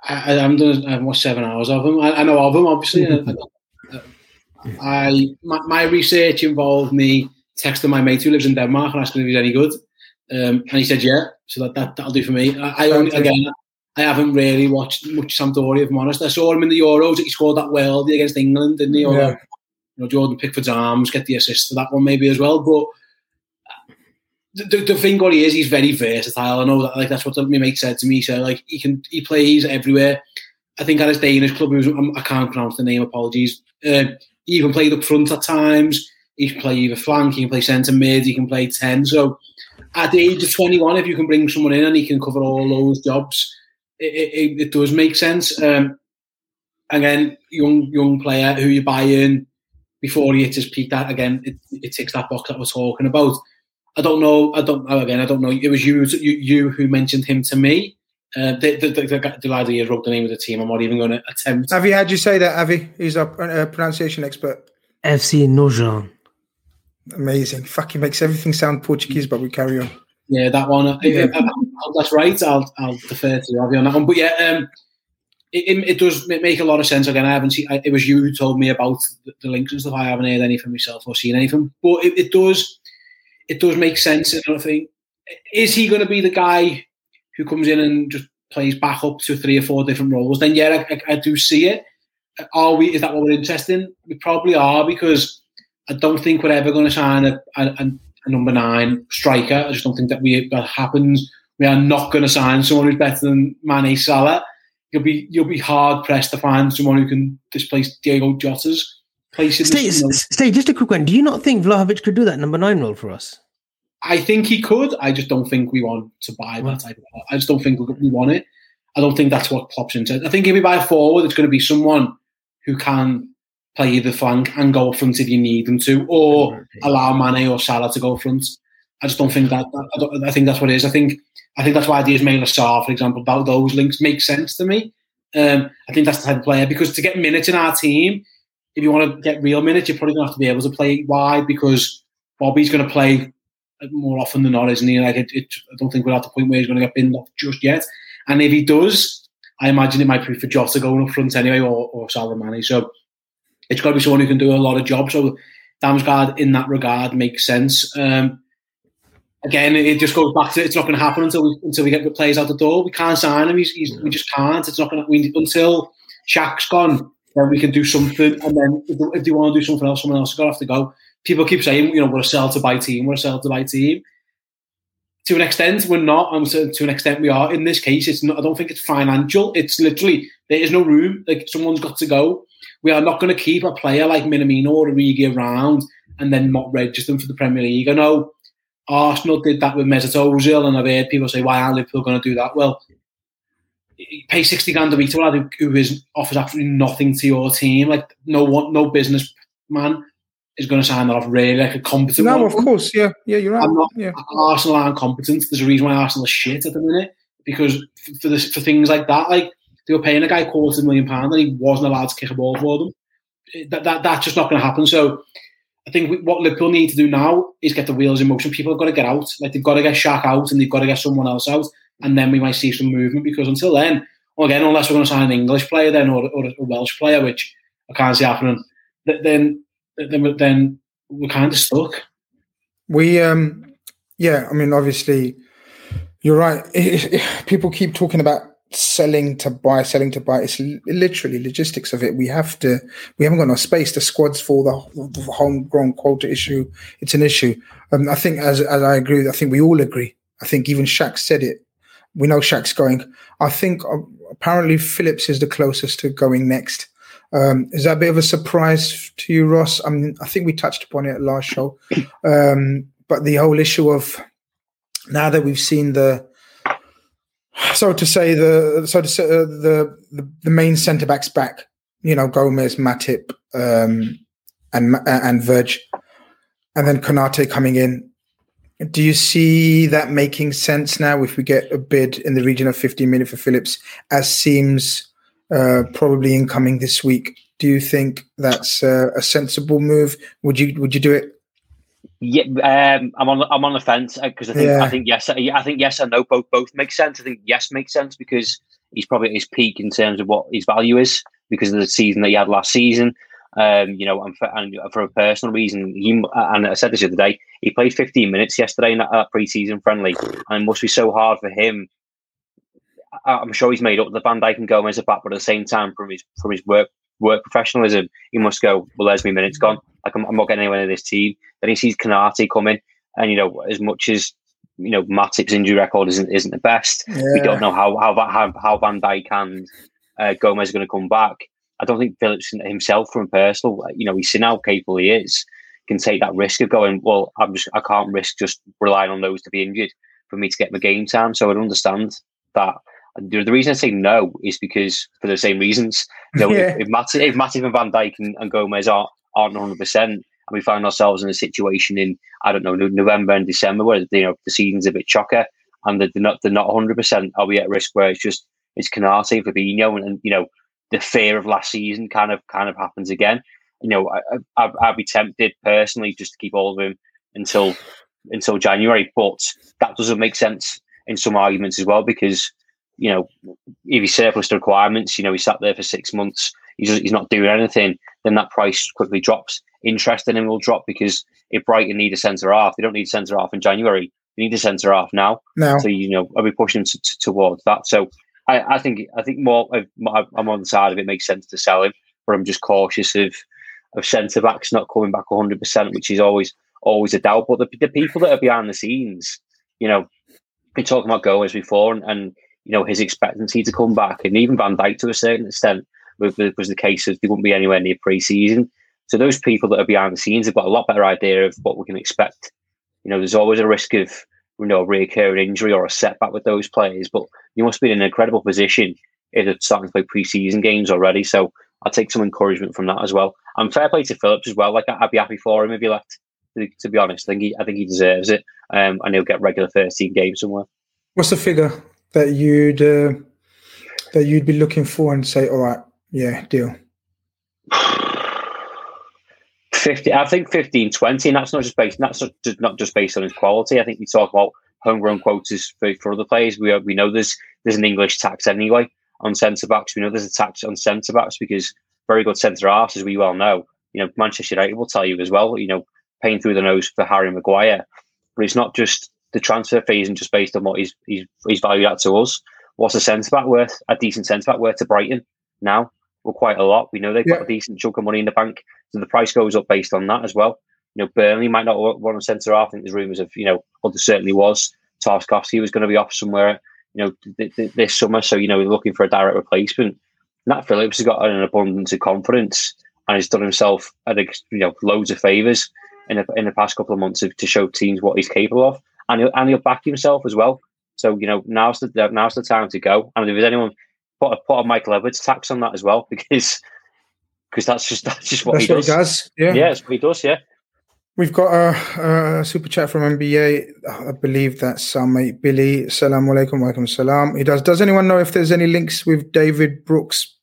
Speaker 3: I, I'm doing I've watched seven hours of him. I, I know of him, obviously. I my, my, research involved me texting my mate who lives in Denmark and asking if he's any good, um, and he said yeah. So that, that that'll do for me. I, I only, again I haven't really watched much Sampdoria, if I'm honest. I saw him in the Euros. He scored that well against England, didn't he? Or, yeah. you know, Jordan Pickford's arms, get the assist for that one maybe as well. But the, the thing what he is, he's very versatile. I know that like that's what my mate said to me. So like he can he plays everywhere. I think at his Danish club, was, I can't pronounce the name. Apologies. Uh, he even played up front at times. He can play either flank. He can play centre mid. He can play ten. So at the age of twenty one, if you can bring someone in and he can cover all those jobs, it, it, it does make sense. Um, again, young young player who you buy in before he hits his peak. That again, it, it ticks that box that we're talking about. I don't know. I don't know. Again, I don't know. It was you, you, you who mentioned him to me. Uh, the, the, the, the lad who wrote the name of the team. I'm not even going to attempt.
Speaker 1: Have you had you say that, Avy? He's a, a pronunciation expert.
Speaker 2: FC Nojant.
Speaker 1: Amazing. Fucking makes everything sound Portuguese, but we carry on.
Speaker 3: Yeah, that one. Yeah. that's right. I'll, I'll defer to you, Avy on that one. But yeah, um, it, it, does make a lot of sense. Again, I haven't seen. It was you who told me about the, the links and stuff. I haven't heard anything myself or seen anything. But it, it does it does make sense. And I think, is he going to be the guy who comes in and just plays back up to three or four different roles? Then yeah, I, I, I do see it. Are we? Is that what we're interested in? We probably are because I don't think we're ever going to sign a, a, a number nine striker. I just don't think that we that happens. We are not going to sign someone who's better than Mane Salah. You'll be you'll be hard pressed to find someone who can displace Diego Jota's place in
Speaker 2: Ste, Ste, just a quick one. Do you not think Vlahovic could do that number nine role for us?
Speaker 3: I think he could. I just don't think we want to buy that type of. I just don't think we want it. I don't think that's what Klopp's into. I think if we buy a forward, it's going to be someone who can play the flank and go front if you need them to, or allow Mane or Salah to go front. I just don't think that. I, I think that's what it is. I think I think that's why ideas Ismaila Sarr, for example, about those links make sense to me. Um, I think that's the type of player because to get minutes in our team, if you want to get real minutes, you're probably going to have to be able to play wide because Bobby's going to play more often than not, isn't he? Like, it, it, I don't think we're at the point where he's going to get binned off just yet. And if he does, I imagine it might be for Jota going up front anyway, or, or Salamani. So it's got to be someone who can do a lot of jobs. So Damsgaard, in that regard, makes sense. Um, again, it just goes back to it's not going to happen until we until we get the players out the door. We can't sign him. He's, he's, we just can't. It's not going to until Shaq's gone then we can do something. And then if if they want to do something else, someone else is going to have to go. People keep saying, you know, we're a sell to buy team, we're a sell to buy team. To an extent, we're not, and to an extent, we are. In this case, it's not. I don't think it's financial. It's literally there is no room. Like someone's got to go. We are not going to keep a player like Minamino or Origi around and then not register them for the Premier League. I know Arsenal did that with Mesut Ozil, and I've heard people say, "Why are Liverpool going to do that?" Well, pay 60 grand a week to a lad who is offers absolutely nothing to your team. Like no one, no business man is going to sign that off really like a competent.
Speaker 1: No,
Speaker 3: one.
Speaker 1: of course, yeah, yeah, you're right. I'm Not, yeah.
Speaker 3: Arsenal aren't competent. There's a reason why Arsenal are shit at the minute because for this for things like that, like they were paying a guy quarter of a million pound and he wasn't allowed to kick a ball for them. That, that that's just not going to happen. So. I think we, what Liverpool need to do now is get the wheels in motion. People have got to get out. Like they've got to get Shaq out and they've got to get someone else out and then we might see some movement because until then, well, again, unless we're going to sign an English player then or, or a Welsh player, which I can't see happening, then then then we're kind of stuck.
Speaker 1: We, um, yeah, I mean, obviously, you're right. People keep talking about selling to buy, selling to buy. It's literally logistics of it. We have to. We haven't got enough space. The squads for the, the homegrown quota issue. It's an issue. Um, I think, as as I agree, I think we all agree. I think even Shaq said it we know Shaq's going. I think uh, apparently Phillips is the closest to going next. Um, is that a bit of a surprise to you, Ross? I mean, I think we touched upon it last show, um, but the whole issue of now that we've seen the so to say the so to say uh, the, the the main centre backs back. You know, Gomez, Matip, um, and and Verge, and then Konaté coming in. Do you see that making sense now if we get a bid in the region of 15 million for Phillips, as seems uh, probably incoming this week? Do you think that's uh, a sensible move? Would you would you do it?
Speaker 4: Yeah, um, I'm on. I'm on the fence because I think yeah. I think yes. I think yes and no. Both both make sense. I think yes makes sense because he's probably at his peak in terms of what his value is because of the season that he had last season. Um, you know, and for, and for, a personal reason, he and I said this the other day. He played 15 minutes yesterday in that, that pre-season friendly, and it must be so hard for him. I'm sure he's made up the Van Dijk and Gomez are back, but at the same time, from his from his work work professionalism, he must go. Well, there's my minutes gone. Like I'm, I'm not getting anywhere in this team. Then he sees Konaté coming, and you know, as much as you know, Matip's injury record isn't isn't the best. Yeah. We don't know how how how, how Van Dijk and uh, Gomez are going to come back. I don't think Phillips himself, from personal, you know, he's seen how capable he is, can take that risk of going. Well, I'm just, I can't risk just relying on those to be injured for me to get my game time. So I understand that. The, the reason I say no is because for the same reasons. You know, yeah. if, if Matip, if Matip and Van Dijk and, and Gomez aren't aren't 100, percent and we find ourselves in a situation in I don't know November and December where you know the season's a bit chocker and they're not they're not 100. percent Are we at risk where it's just it's Konaté, Fabinho, and, and you know the fear of last season kind of kind of happens again. You know, I, I, would be tempted personally just to keep all of them until until January, but that doesn't make sense in some arguments as well because you know if he surplus the requirements, you know he sat there for six months, he's just, he's not doing anything, then that price quickly drops. Interest in him will drop because if Brighton need a centre half, they don't need a centre half in January. They need a centre half now. So you know, I'll be pushing t- t- towards that. So I, I think I think more I'm on the side of it makes sense to sell him, but I'm just cautious of of centre backs not coming back 100, percent which is always always a doubt. But the, the people that are behind the scenes, you know, been talking about Gomez before, and, and you know his expectancy to come back, and even Van Dijk to a certain extent was, the case of they wouldn't be anywhere near pre-season. So those people that are behind the scenes have got a lot better idea of what we can expect. You know, there's always a risk of you know, a injury or a setback with those players. But you must be in an incredible position if they're starting to play preseason games already. So I'll take some encouragement from that as well. And fair play to Phillips as well. Like I'd be happy for him if he left. To, to be honest, I think he, I think he deserves it. Um, and he'll get regular first team games somewhere.
Speaker 1: What's the figure that you'd uh, that you'd be looking for and say, all right, yeah, deal.
Speaker 4: 50, I think 15, 20, and that's not just based, that's not just, based on his quality. I think we talk about homegrown quotas for, for other players. We we know there's there's an English tax anyway on centre backs. We know there's a tax on centre backs because very good centre halves, as we well know. You know, Manchester United will tell you as well. You know, paying through the nose for Harry Maguire, but it's not just the transfer fees isn't just based on what he's he's, he's valued at to us. What's a centre back worth? A decent centre back worth to Brighton now? Well, quite a lot. We know they've yeah. got a decent chunk of money in the bank. So the price goes up based on that as well. You know, Burnley might not want to centre half. I think there's rumours of, you know, well, there certainly was. Tarkowski was going to be off somewhere, you know, th- th- this summer. So, you know, we're looking for a direct replacement. Nat Phillips has got an abundance of confidence and has done himself, I think, you know, loads of favours in the, in the past couple of months to show teams what he's capable of. And he'll, and he'll back himself as well. So, you know, now's the, now's the time to go. And if there's anyone, put a, put a Michael Edwards tax on that as well because because that's just that's just what,
Speaker 1: that's
Speaker 4: he,
Speaker 1: what
Speaker 4: does.
Speaker 1: he does. Yeah,
Speaker 4: yeah, that's what he does. Yeah.
Speaker 1: We've got a, a, super chat from NBA. I believe that's our mate Billy. Salam alaikum, walaikum salam. He does. Does anyone know if there's any links with David Brooks?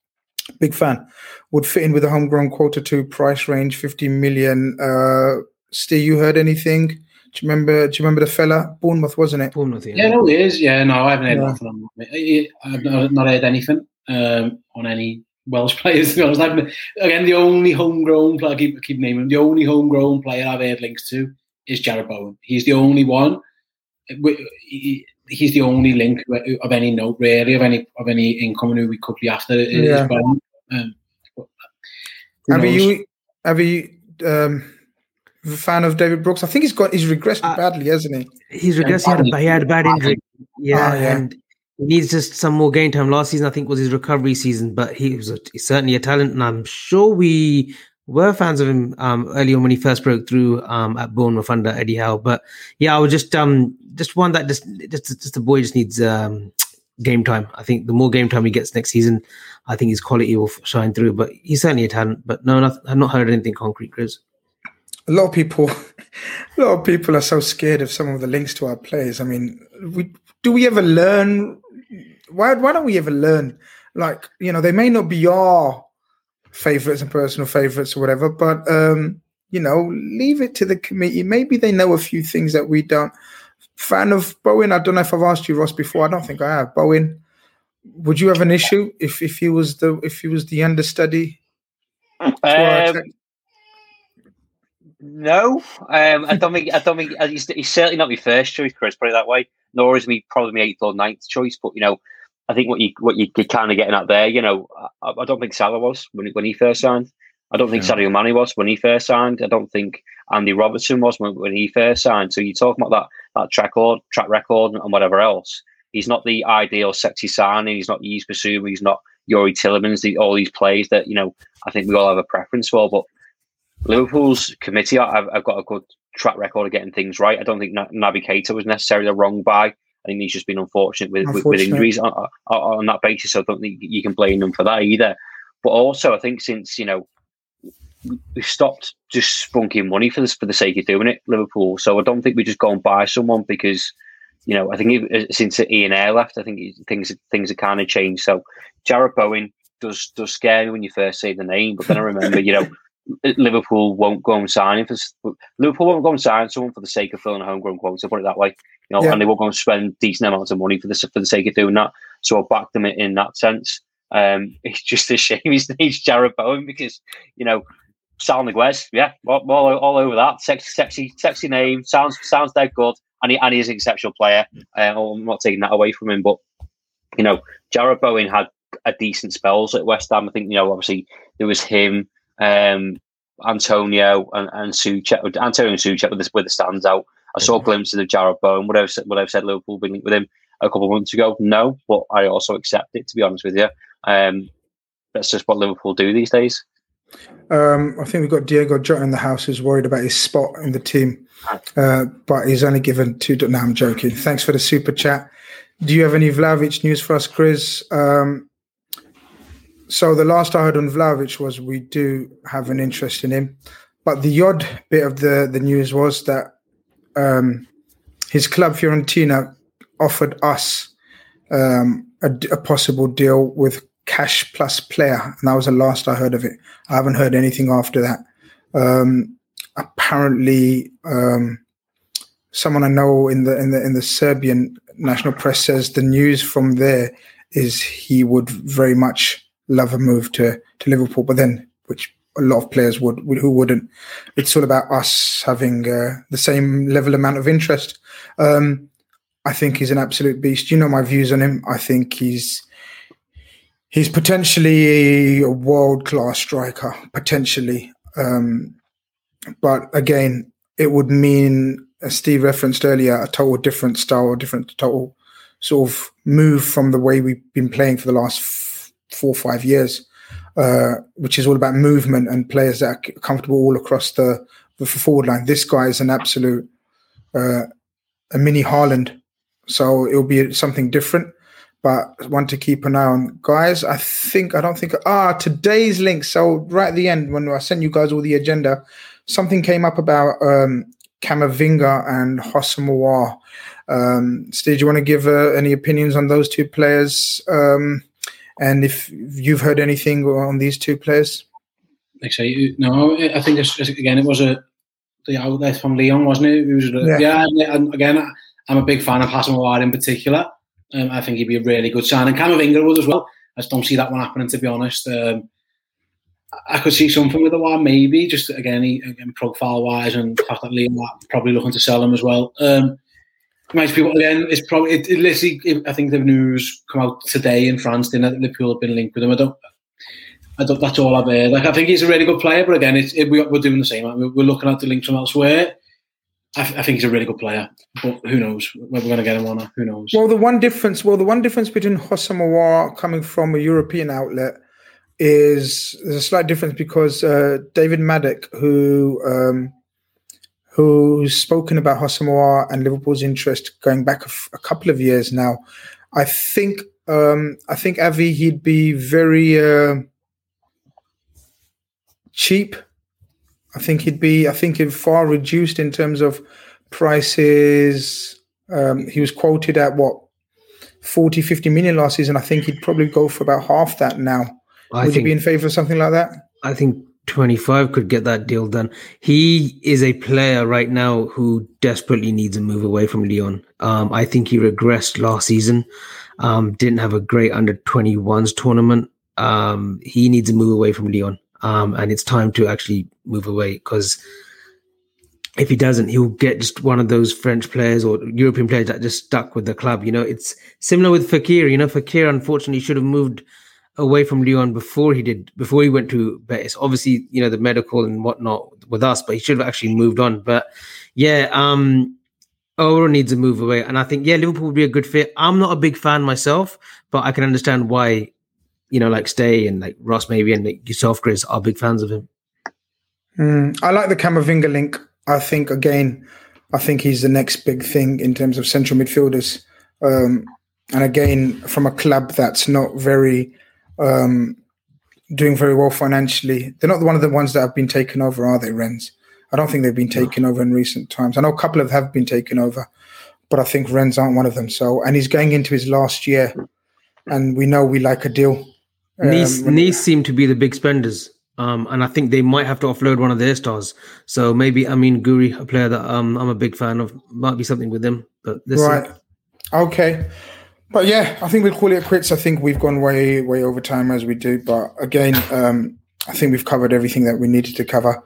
Speaker 1: Big fan. Would fit in with the homegrown quarter two price range, 50 million. Uh, Steve, you heard anything? Do you remember? Do you remember the fella? Bournemouth, wasn't it?
Speaker 2: Bournemouth. Yeah,
Speaker 3: yeah no, he is. Yeah, no, I haven't heard yeah. nothing. I've not, not heard anything um, on any Welsh players. To be honest, I've, again, the only homegrown player I keep, keep naming the only homegrown player I've heard links to is Jarrod Bowen. He's the only one. he's the only link of any note, really, of any of any income who we could be after. Yeah. Um,
Speaker 1: have you have you um, a fan of David Brooks? I think he's got he's regressed uh, badly, hasn't he?
Speaker 2: He's regressed. He had a, he had a bad injury. Yeah, oh, yeah. and he needs just some more game time. Last season, I think, was his recovery season, but he was a, certainly a talent, and I'm sure we were fans of him um, early on when he first broke through um, at Bournemouth under Eddie Howe. But yeah, I was just um, just one that just just just the boy just needs um, game time. I think the more game time he gets next season, I think his quality will shine through. But he's certainly a talent. But no, not, I've not heard anything concrete, Chris.
Speaker 1: A lot of people, a lot of people are so scared of some of the links to our players. I mean, we, do we ever learn? Why, why don't we ever learn? Like, you know, they may not be our favorites and personal favorites or whatever, but um, you know, leave it to the committee. Maybe they know a few things that we don't. Fan of Bowen, I don't know if I've asked you, Ross, before. I don't think I have. Bowen, would you have an issue if if he was the if he was the understudy?
Speaker 4: Um, no, um, I don't think I don't think he's, he's, certainly not my first choice, Chris. Put it that way. Nor is me probably my eighth or ninth choice. But you know, I think what you what you are kind of getting at there, you know, I, I don't think Salah was when when he first signed. I don't think yeah. Sadio Mane was when he first signed. I don't think Andy Robertson was when, when he first signed. So you talk about that that track record, track record, and whatever else. He's not the ideal sexy signing. He's not Yves Bissouma. He's not Youri Tielemans. The, all these plays that you know, I think we all have a preference for. But Liverpool's committee, I've, I've got a good track record of getting things right. I don't think Naby Keita was necessarily the wrong buy. I think he's just been unfortunate with, unfortunate. with, injuries on, on, on, that basis. So I don't think you can blame them for that either. But also, I think since you know we've stopped just spunking money for this for the sake of doing it, Liverpool. So I don't think we just go and buy someone because you know I think it, uh, since Ian Ayre left, I think things things have kind of changed. So Jarrod Bowen does does scare me when you first say the name, but then I remember you know. Liverpool won't go and sign him for Liverpool won't go and sign someone for the sake of filling a homegrown quota. Put it that way, you know, yeah. and they won't go and spend decent amounts of money for the for the sake of doing that. So I back them in that sense. Um, it's just a shame his name's Jarrod Bowen because you know Saul Niguez, yeah, all, all, all, over that. Sexy, sexy, sexy name. Sounds sounds dead good, and he and he is an exceptional player. Uh, I'm not taking that away from him, but you know, Jarrod Bowen had a decent spells at West Ham. I think you know, obviously there was him, um, Antonio, and, and Soucek. Antonio and Soucek with the with the stands out. I saw glimpses of Jarrod Bowen. What I've said, what I've said, Liverpool been linked with him a couple of months ago. No, but I also accept it. To be honest with you, um, that's just what Liverpool do these days.
Speaker 1: Um, I think we've got Diego Jota in the house who's worried about his spot in the team, uh, but he's only given two. No, I'm joking. Thanks for the super chat. Do you have any Vlahovic news for us, Chris? Um, so the last I heard on Vlahovic was we do have an interest in him, but the odd bit of the the news was that um, his club Fiorentina offered us um, a, a, possible deal with cash plus player, and that was the last I heard of it. I haven't heard anything after that. Um, apparently, um, someone I know in the in the in the Serbian national press says the news from there is he would very much love a move to to Liverpool, but then which a lot of players would, who wouldn't. It's all about us having uh, the same level amount of interest. Um, I think he's an absolute beast. You know my views on him. I think he's he's potentially a world class striker, potentially. Um, but again, it would mean, as Steve referenced earlier, a total different style, a different total sort of move from the way we've been playing for the last four or five years, uh, which is all about movement and players that are comfortable all across the, the forward line. This guy is an absolute uh, a mini Haaland, so it'll be something different but one to keep an eye on. Guys, I think, I don't think, ah, today's link. So, right at the end, when I sent you guys all the agenda, something came up about um, Camavinga and Houssem Um, Steve, do you want to give uh, any opinions on those two players? Um, and if you've heard anything on these two players?
Speaker 3: Actually, no, I think it's, again, it was a the outlet from Lyon, wasn't it? it was, yeah. yeah, and again, I'm a big fan of Houssem Aouar in particular. Um, I think he'd be a really good signing. Camavinga would as well. I just don't see that one happening, to be honest. Um, I could see something with the one, maybe, just again, he, again profile wise, and the fact that Lyon probably looking to sell him as well. Um, most people, again, it's probably, it, it literally, it, I think the news come out today in France, didn't it? Liverpool have been linked with him. I don't, I don't, that's all I've heard. Like, I think he's a really good player, but again, it's, it, we, are doing the same. We're looking at the links from elsewhere. I, I, think he's a really good player, but who knows whether we're going to get him not? Who knows?
Speaker 1: Well, the one difference, well, the one difference between Houssem coming from a European outlet is there's a slight difference because uh, David Maddock, who um, who's spoken about Houssem and Liverpool's interest going back a, f- a couple of years now, I think Um, I think Avy he'd be very uh, cheap. I think he'd be. I think he'd far reduced in terms of prices. Um, he was quoted at what 40, 50 million last season. I think he'd probably go for about half that now.
Speaker 2: I
Speaker 1: Would
Speaker 2: think,
Speaker 1: you be in favor of something like that?
Speaker 2: I think 25 could get that deal done. He is a player right now who desperately needs a move away from Lyon. Um, I think he regressed last season. Um, didn't have a great under 21s tournament. Um, he needs a move away from Lyon. Um, and it's time to actually move away because if he doesn't, he'll get just one of those French players or European players that just stuck with the club. You know, it's similar with Fekir. You know, Fekir unfortunately should have moved away from Lyon before he did, before he went to Betis. Obviously, you know, the medical and whatnot with us, but he should have actually moved on. But yeah, um, Oro needs a move away. And I think, yeah, Liverpool would be a good fit. I'm not a big fan myself, but I can understand why, you know, like Ste and like Ross maybe and like yourself, Chris, are big fans of him.
Speaker 1: Mm, I like the Camavinga link. I think again, I think he's the next big thing in terms of central midfielders. Um, and again, from a club that's not very um, doing very well financially, they're not one of the ones that have been taken over, are they, Rennes? I don't think they've been taken over in recent times. I know a couple of have been taken over, but I think Rennes aren't one of them. So, and he's going into his last year, and we know we like a deal.
Speaker 2: Nice,
Speaker 1: Um,
Speaker 2: Nice seem to be the big spenders. Um, and I think they might have to offload one of their stars. So maybe I mean Gouiri, a player that um, I'm a big fan of, might be something with them. But this
Speaker 1: Right. Okay. But yeah, I think we'll call it quits. I think we've gone way, way over time as we do. But again, um, I think we've covered everything that we needed to cover.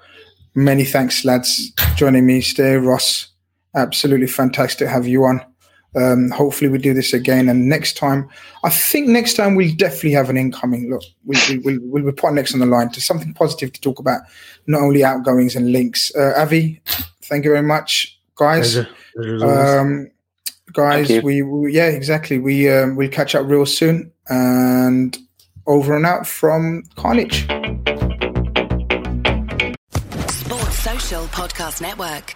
Speaker 1: Many thanks, lads, joining me. Ste, Ross. Absolutely fantastic to have you on. Um, hopefully, we do this again. And next time, I think next time we'll definitely have an incoming. Look, we, we, we'll, we'll be put next on the line to something positive to talk about, not only outgoings and links. Uh, Avy, thank you very much, guys.
Speaker 2: Pleasure. Pleasure.
Speaker 1: Um, guys, we, we yeah, exactly. We um, we'll catch up real soon. And over and out from Khanage.
Speaker 5: Sports Social Podcast Network.